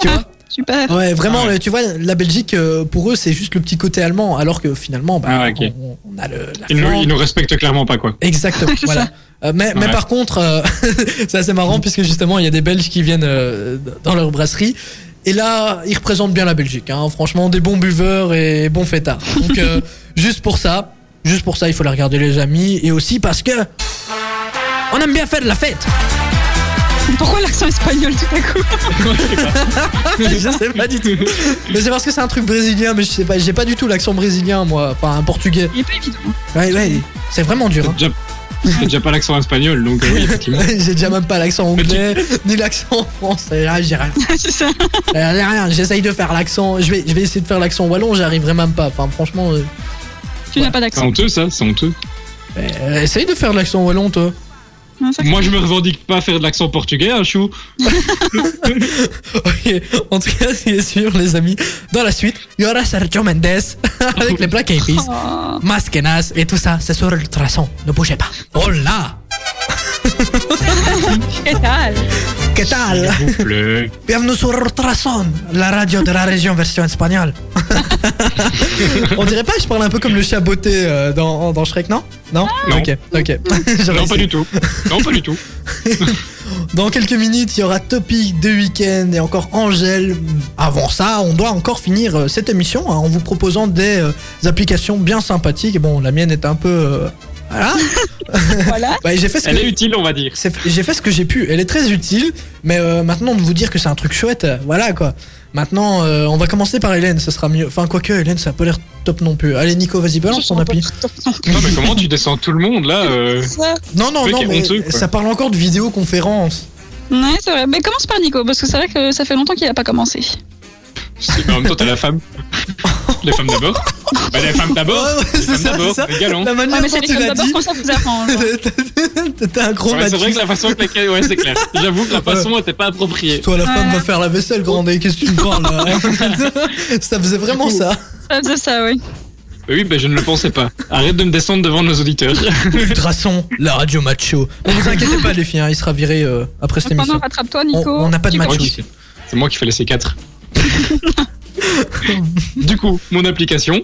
Tu vois? Super. Ouais, vraiment, Ah ouais. tu vois, la Belgique, euh, pour eux, c'est juste le petit côté allemand, alors que finalement, bah, Ah ouais, ok. on, on a le. La Il nous, nous respecte clairement pas, quoi. Exactement, voilà. Euh, mais, mais par contre, euh, c'est assez marrant, puisque justement, il y a des Belges qui viennent euh, dans leur brasserie. Et là, ils représentent bien la Belgique. Hein. Franchement, des bons buveurs et bons fêtards. Donc, euh, juste pour ça, juste pour ça, il faut la regarder, les amis. Et aussi parce que. On aime bien faire de la fête. Pourquoi l'accent espagnol tout à coup je sais pas du tout. Mais c'est parce que c'est un truc brésilien, mais je sais pas, j'ai pas du tout l'accent brésilien, moi. Enfin, un portugais. Il est pas évident. Ouais, ouais, c'est vraiment dur. Hein. déjà, pas l'accent espagnol, donc euh, oui, effectivement. J'ai déjà même pas l'accent anglais, ni l'accent français. Ah, j'ai rien. c'est ça. J'ai rien. J'essaye de faire l'accent. Je vais, je vais essayer de faire l'accent wallon, j'arriverai même pas. Enfin, franchement, euh, Tu n'as pas C'est d'accent. honteux, ça, c'est honteux. euh, essaye de faire l'accent wallon, toi. Moi, je me revendique pas faire de l'accent portugais, hein, chou. Ok, en tout cas, c'est sûr, les amis. Dans la suite, il y aura Sergio Mendes avec les Black Eyed Peas, Oh. Masquenas et tout ça. C'est sur Ultrason. Ne bougez pas. Oh là ¿Qué tal? Que tal? Bienvenue sur Ultrason, la radio de la région version espagnole. On dirait pas, je parle un peu comme le chat botté euh, dans, dans Shrek, non? Non? Non. Ok, ok. Non, pas du tout. Non, pas du tout. Dans quelques minutes, il y aura Topic de week-end et encore Angèle. Avant ça, on doit encore finir euh, cette émission hein, en vous proposant des euh, applications bien sympathiques. Et bon, la mienne est un peu. euh, voilà. Voilà. Bah, j'ai fait ce Elle que. est utile, on va dire. c'est- J'ai fait ce que j'ai pu. Elle est très utile, mais euh, maintenant de vous dire que c'est un truc chouette, euh, voilà quoi. Maintenant, euh, on va commencer par Hélène, ce sera mieux. Enfin, quoique, Hélène, ça a pas l'air top non plus. Allez, Nico, vas-y, balance ton appli. Non, mais comment tu descends tout le monde, là euh, Ça. Non, non, non, mais honteux, ça parle encore de vidéoconférence. Ouais, c'est vrai. Mais commence par Nico, parce que c'est vrai que ça fait longtemps qu'il a pas commencé. Si, mais En même temps, t'as la femme. Les femmes d'abord. Bah, les femmes d'abord. Ouais, ouais, Les c'est femmes ça, d'abord, c'est ça. les galants. La manière Ouais, mais dont tu l'as d'abord dit. ça vous arrange. hein. T'es un gros Ouais, c'est vrai que la façon avec laquelle. Ouais, c'est clair. J'avoue que la façon était pas appropriée. Toi, la femme Ouais. va faire la vaisselle, Grandet. Qu'est-ce que tu me parles là Ça faisait vraiment ça. Ça faisait ça, oui. Bah Oui, bah, je ne le pensais pas. Arrête de me descendre devant nos auditeurs. Ultrason, la radio macho. Ne vous inquiétez pas, les filles, hein, il sera viré euh, après cette émission. rattrape-toi, On Nico. on n'a pas de macho. C'est moi qui fais les C4. du coup, mon application,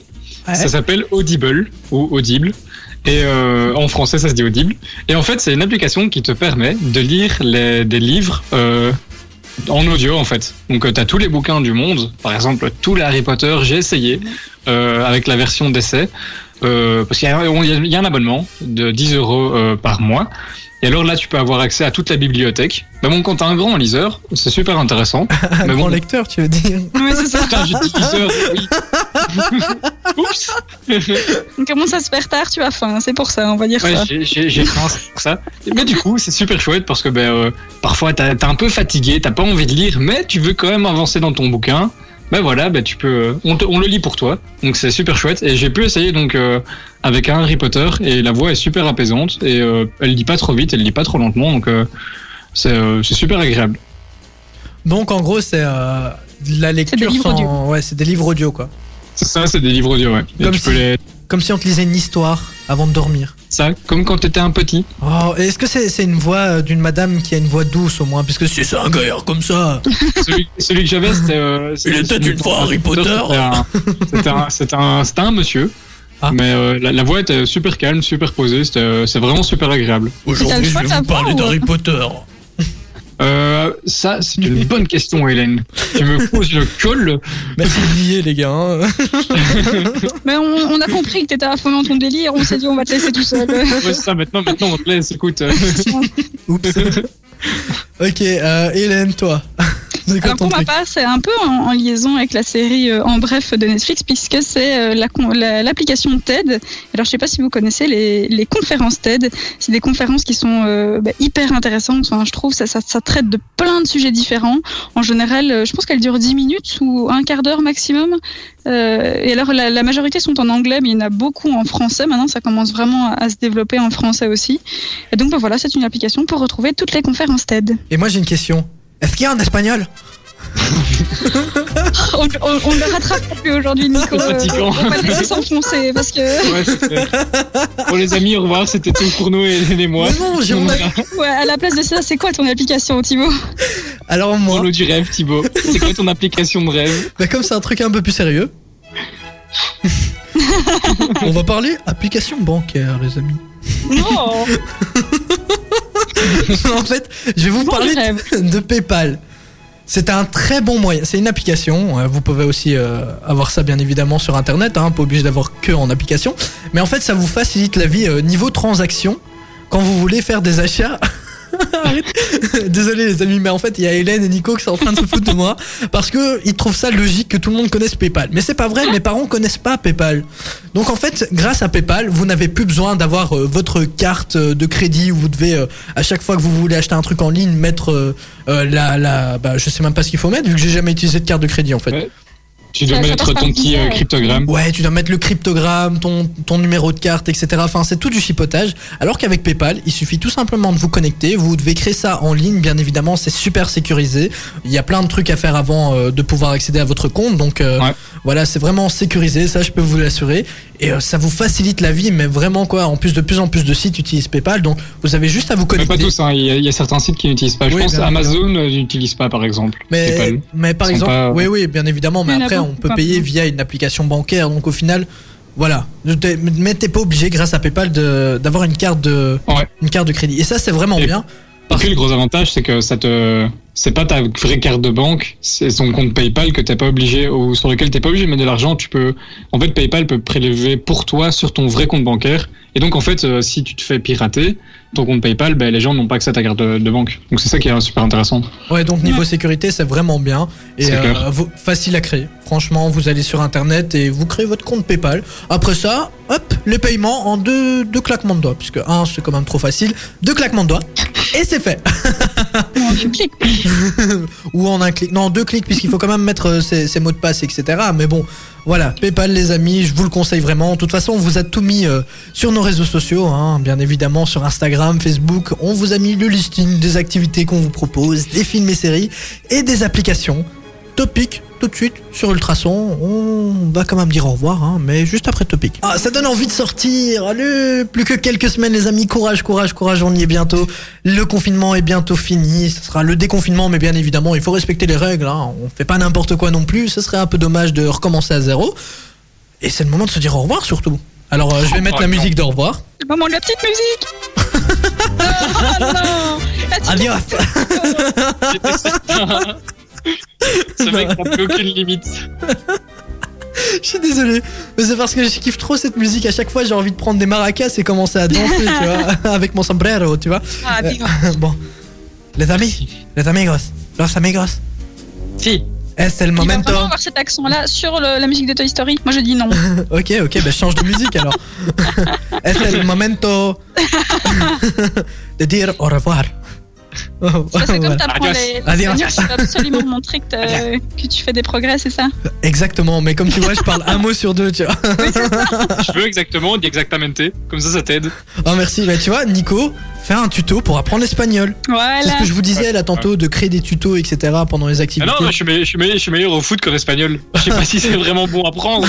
Ouais. ça s'appelle Audible ou Audible. Et euh, en français, ça se dit Audible. Et en fait, c'est une application qui te permet de lire les, des livres euh, en audio, en fait. Donc, tu as tous les bouquins du monde. Par exemple, tout les Harry Potter, j'ai essayé euh, avec la version d'essai. Euh, parce qu'il y, a- il y a un abonnement de 10 euros euh, par mois. Et alors là, tu peux avoir accès à toute la bibliothèque. Mais bon, quand t'as un grand liseur, c'est super intéressant. Un Mais grand bon, lecteur, tu veux dire Ouais, c'est ça. Putain, j'ai dit liseur, oui. Oups On commence à se faire tard, tu as faim. C'est pour ça, on va dire Ouais, ça. j'ai- faim, c'est pour ça. Mais du coup, c'est super chouette parce que ben, euh, parfois t'as t'es un peu fatigué, t'as pas envie de lire, mais tu veux quand même avancer dans ton bouquin. Ben voilà, ben tu peux, euh, on, te- on le lit pour toi, donc c'est super chouette. Et j'ai pu essayer donc euh, avec un Harry Potter et la voix est super apaisante et euh, elle lit pas trop vite, elle lit pas trop lentement, donc euh, c'est euh, c'est super agréable. Donc, en gros, c'est euh, de la lecture livres sans. audio. Ouais, c'est des livres audio, quoi. C'est ça, c'est des livres audio, ouais. Et Comme tu si- peux les, Comme si on te lisait une histoire avant de dormir. Ça, comme quand t'étais un petit. Oh, est-ce que c'est c'est une voix euh, d'une madame qui a une voix douce au moins? Puisque si c'est un gars comme ça. celui, celui que j'avais, c'était. euh, c'était- était une fois Harry Potter. C'était un, c'était un, c'était un, c'était un monsieur. Ah. Mais euh, la, la voix était super calme, super posée. C'était, euh, c'est vraiment super agréable. Aujourd'hui, je choix vais de la vous parler ou- d'Harry Potter. Euh, ça, c'est une bonne question, Hélène. Tu me poses le col. Merci de lier, les gars. hein. Mais on, on a compris que t'étais à fond dans ton délire. On s'est dit, on va te laisser tout seul. Ouais, c'est ça, maintenant, maintenant, on te laisse. Écoute. Oups. Ok, euh, Hélène, toi. Alors pour ma part, c'est un peu en, en liaison avec la série euh, En Bref de Netflix, puisque c'est euh, la con- la- l'application TED. Alors je sais pas si vous connaissez les, les conférences TED. C'est des conférences qui sont euh, bah, hyper intéressantes. Enfin, je trouve ça, ça, ça traite de plein de sujets différents. En général, euh, je pense qu'elles durent 10 minutes ou un quart d'heure maximum. Euh, et alors la, la majorité sont en anglais, mais il y en a beaucoup en français. Maintenant, ça commence vraiment à, à se développer en français aussi. Et donc bah, voilà, c'est une application pour retrouver toutes les conférences TED. Et moi, j'ai une question. Est-ce qu'il y a en espagnol? On, on, on le rattrape plus aujourd'hui, Nico. On va le laisser s'enfoncer parce que. ouais, les amis, au revoir. C'était tout pour nous, et moi. Mais non, j'ai mon. Ouais, à la place de ça, c'est quoi ton application, Thibaut? Alors moi, Pour du rêve, Thibaut. C'est quoi ton application de rêve? Bah, comme c'est un truc un peu plus sérieux, on va parler application bancaire, les amis. Non en fait, je vais vous Bon parler de, PayPal. C'est un très bon moyen. C'est une application. euh, Vous pouvez aussi euh, avoir ça bien évidemment sur internet. Hein, pas obligé d'avoir que en application. Mais en fait, ça vous facilite la vie euh, niveau transaction quand vous voulez faire des achats. Désolé les amis, mais en fait il y a Hélène et Nico qui sont en train de se foutre de moi parce que ils trouvent ça logique que tout le monde connaisse PayPal. Mais c'est pas vrai, mes parents connaissent pas PayPal. Donc en fait, grâce à PayPal, vous n'avez plus besoin d'avoir euh, votre carte euh, de crédit où vous devez euh, à chaque fois que vous voulez acheter un truc en ligne mettre la la bah je sais même pas ce qu'il faut mettre vu que j'ai jamais utilisé de carte de crédit en fait. Tu dois mettre ton petit euh, ouais. cryptogramme. Ouais, tu dois mettre le cryptogramme, ton, ton numéro de carte, etc. Enfin, c'est tout du chipotage. Alors qu'avec PayPal, il suffit tout simplement de vous connecter. Vous devez créer ça en ligne, bien évidemment, c'est super sécurisé. Il y a plein de trucs à faire avant euh, de pouvoir accéder à votre compte. Donc euh, Ouais. voilà, c'est vraiment sécurisé, ça je peux vous l'assurer. Et euh, ça vous facilite la vie, mais vraiment quoi. En plus, de plus en plus de sites utilisent PayPal, donc vous avez juste à vous Mais connecter. pas tous, hein. il, y a, il y a certains sites qui n'utilisent pas. Je Oui, pense bien Amazon n'utilise pas, par exemple. Mais, PayPal. mais par exemple, pas- oui, oui, bien évidemment, mais a après, on peut payer via une application bancaire. Donc au final, voilà. Mais t'es pas obligé, grâce à PayPal, de- d'avoir une carte de, Ouais. une carte de crédit. Et ça, c'est vraiment Et- bien. Et puis le gros avantage, c'est que ça te, c'est pas ta vraie carte de banque, c'est ton compte PayPal que t'es pas obligé ou sur lequel t'es pas obligé de mettre de l'argent. Tu peux, en fait, PayPal peut prélever pour toi sur ton vrai compte bancaire. Et donc en fait, euh, si tu te fais pirater ton compte PayPal, ben, les gens n'ont pas accès à ta carte de, de banque. Donc c'est ça qui est super intéressant. Ouais, donc niveau sécurité, c'est vraiment bien. Et euh, facile à créer. Franchement, vous allez sur internet et vous créez votre compte PayPal. Après ça, hop, les paiements en deux, deux claquements de doigts. Puisque un, c'est quand même trop facile. Deux claquements de doigts. Et c'est fait. Ou en un clic. Non, deux clics, puisqu'il faut quand même mettre euh, ses, ses mots de passe, etc. Mais bon, voilà, PayPal, les amis, je vous le conseille vraiment. De toute façon, on vous a tout mis euh, sur nos réseaux sociaux, hein, bien évidemment, sur Instagram, Facebook. On vous a mis le listing des activités qu'on vous propose, des films et séries et des applications. Topic, tout de suite, sur Ultrason. On va quand même dire au revoir, hein, mais juste après Topic. Ah, ça donne envie de sortir. Allez, plus que quelques semaines, les amis. Courage, courage, courage, on y est bientôt. Le confinement est bientôt fini. Ce sera le déconfinement, mais bien évidemment, il faut respecter les règles. Hein. On fait pas n'importe quoi non plus. Ce serait un peu dommage de recommencer à zéro. Et c'est le moment de se dire au revoir, surtout. Alors, euh, je vais mettre la musique de au revoir. Le moment de la petite musique. oh non. Adios. Ce mec n'a plus aucune limite. Je suis désolé, mais c'est parce que je kiffe trop cette musique. À chaque fois, j'ai envie de prendre des maracas et commencer à danser, tu vois, avec mon sombrero, tu vois. Ah, Euh, bon, les amis, les amigos, los amigos, Si. c'est le Il va momento? vraiment avoir cet accent-là sur le- la musique de Toy Story? Moi, je dis non. Ok, ok, bah je change de musique alors. es el momento de dire au revoir? Oh, Ça, C'est comme voilà. t'apprends les Adios. l'espagnol, tu dois absolument montrer que, tu fais des progrès, c'est ça Exactement, mais comme tu vois, je parle un mot sur deux, tu vois. Je veux exactement, dis exactamente. Comme ça, ça t'aide. Oh merci, bah tu vois, Nico, fais un tuto pour apprendre l'espagnol. C'est ce que je vous disais là tantôt, de créer des tutos, etc. pendant les Ah activités. non, moi, je suis, meilleur, je, suis meilleur, je suis meilleur au foot qu'en espagnol. Je sais pas si c'est vraiment bon à prendre.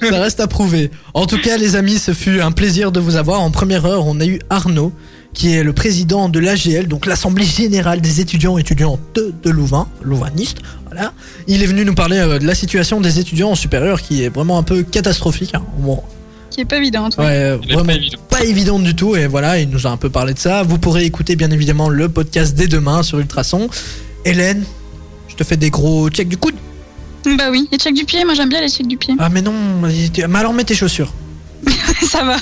mais- Ça reste à prouver. En tout cas, les amis, ce fut un plaisir de vous avoir. En première heure, on a eu Arnaud, qui est le président de l'AGL, donc l'Assemblée Générale des étudiants et étudiantes de Louvain, louvaniste. Voilà. Il est venu nous parler euh, de la situation des étudiants en supérieur, qui est vraiment un peu catastrophique. hein. Bon, Qui est pas évidente. ouais, euh, vraiment pas évident. pas évidente du tout. Et voilà, il nous a un peu parlé de ça. Vous pourrez écouter bien évidemment le podcast dès demain sur Ultrason. Hélène, je te fais des gros checks du coude. Bah oui. Les checks du pied, moi j'aime bien les checks du pied. Ah mais non, mais alors mets tes chaussures. ça va.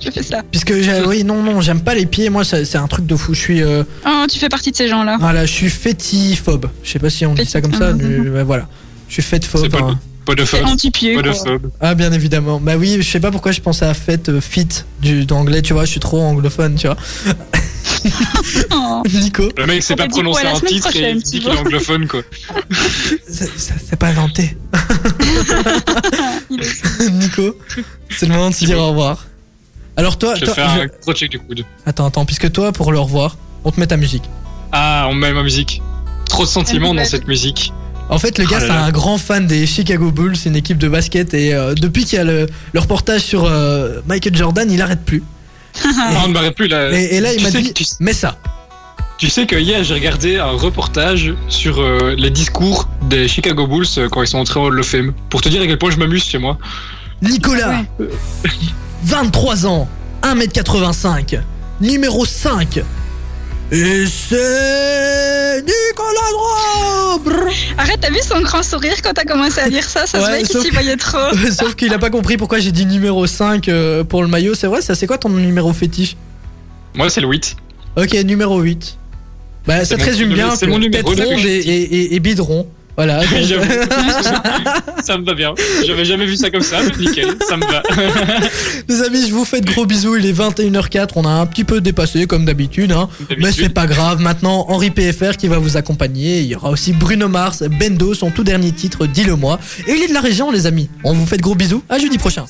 je fais ça. Puisque oui non non j'aime pas les pieds moi c'est un truc de fou je suis euh, Oh, tu fais partie de ces gens-là. voilà je suis fétiphobe je sais pas si on dit ça comme ça mais voilà je suis fétiphobe pas hein. Pas de phobe. anti-pied. Ah bien évidemment bah oui je sais pas pourquoi je pensais à fête euh, fit du d'anglais tu vois je suis trop anglophone tu vois. Nico Le mec sait On pas prononcer un titre et il dit qu'il est anglophone, quoi. c'est- ça- c'est pas inventé Nico c'est le moment de se dire au revoir alors toi, Je vais faire un gros check du coude. attends attends puisque toi pour le revoir on te met ta musique Ah, on met ma musique. Trop de sentiments dans cette musique. En fait, le gars, Oh c'est un grand fan des Chicago Bulls, c'est une équipe de basket, et euh, depuis qu'il y a le, le reportage sur euh, Michael Jordan, il arrête plus. Ah, on ne m'arrête plus là. Et, et là, il m'a dit, tu- mets ça. Tu sais que hier j'ai regardé un reportage sur euh, les discours des Chicago Bulls euh, quand ils sont entrés au Hall of Fame. Pour te dire à quel point je m'amuse chez moi. Nicolas, 23 ans, 1m85, numéro 5. Et c'est Nicolas Droit. Arrête, t'as vu son grand sourire quand t'as commencé à dire ça? Ça se voyait qu'il voyait trop. Sauf qu'il a pas compris pourquoi j'ai dit numéro 5 euh, pour le maillot. C'est vrai, ça c'est quoi ton numéro fétiche? Moi c'est le 8. Ok, numéro 8. Bah, ça te résume bien. c'est mon numéro et, et- et bidron. Voilà. Ça me va bien. J'avais jamais vu ça comme ça, mais nickel, ça me va. Les amis, je vous fais de gros bisous. Il est 21h04. On a un petit peu dépassé comme d'habitude. Hein. Mais c'est pas grave. Maintenant, Henri PFR qui va vous accompagner. Il y aura aussi Bruno Mars, Bendo, son tout dernier titre, Dis-le-moi. Et il est de la région, les amis. On vous fait de gros bisous. À jeudi prochain.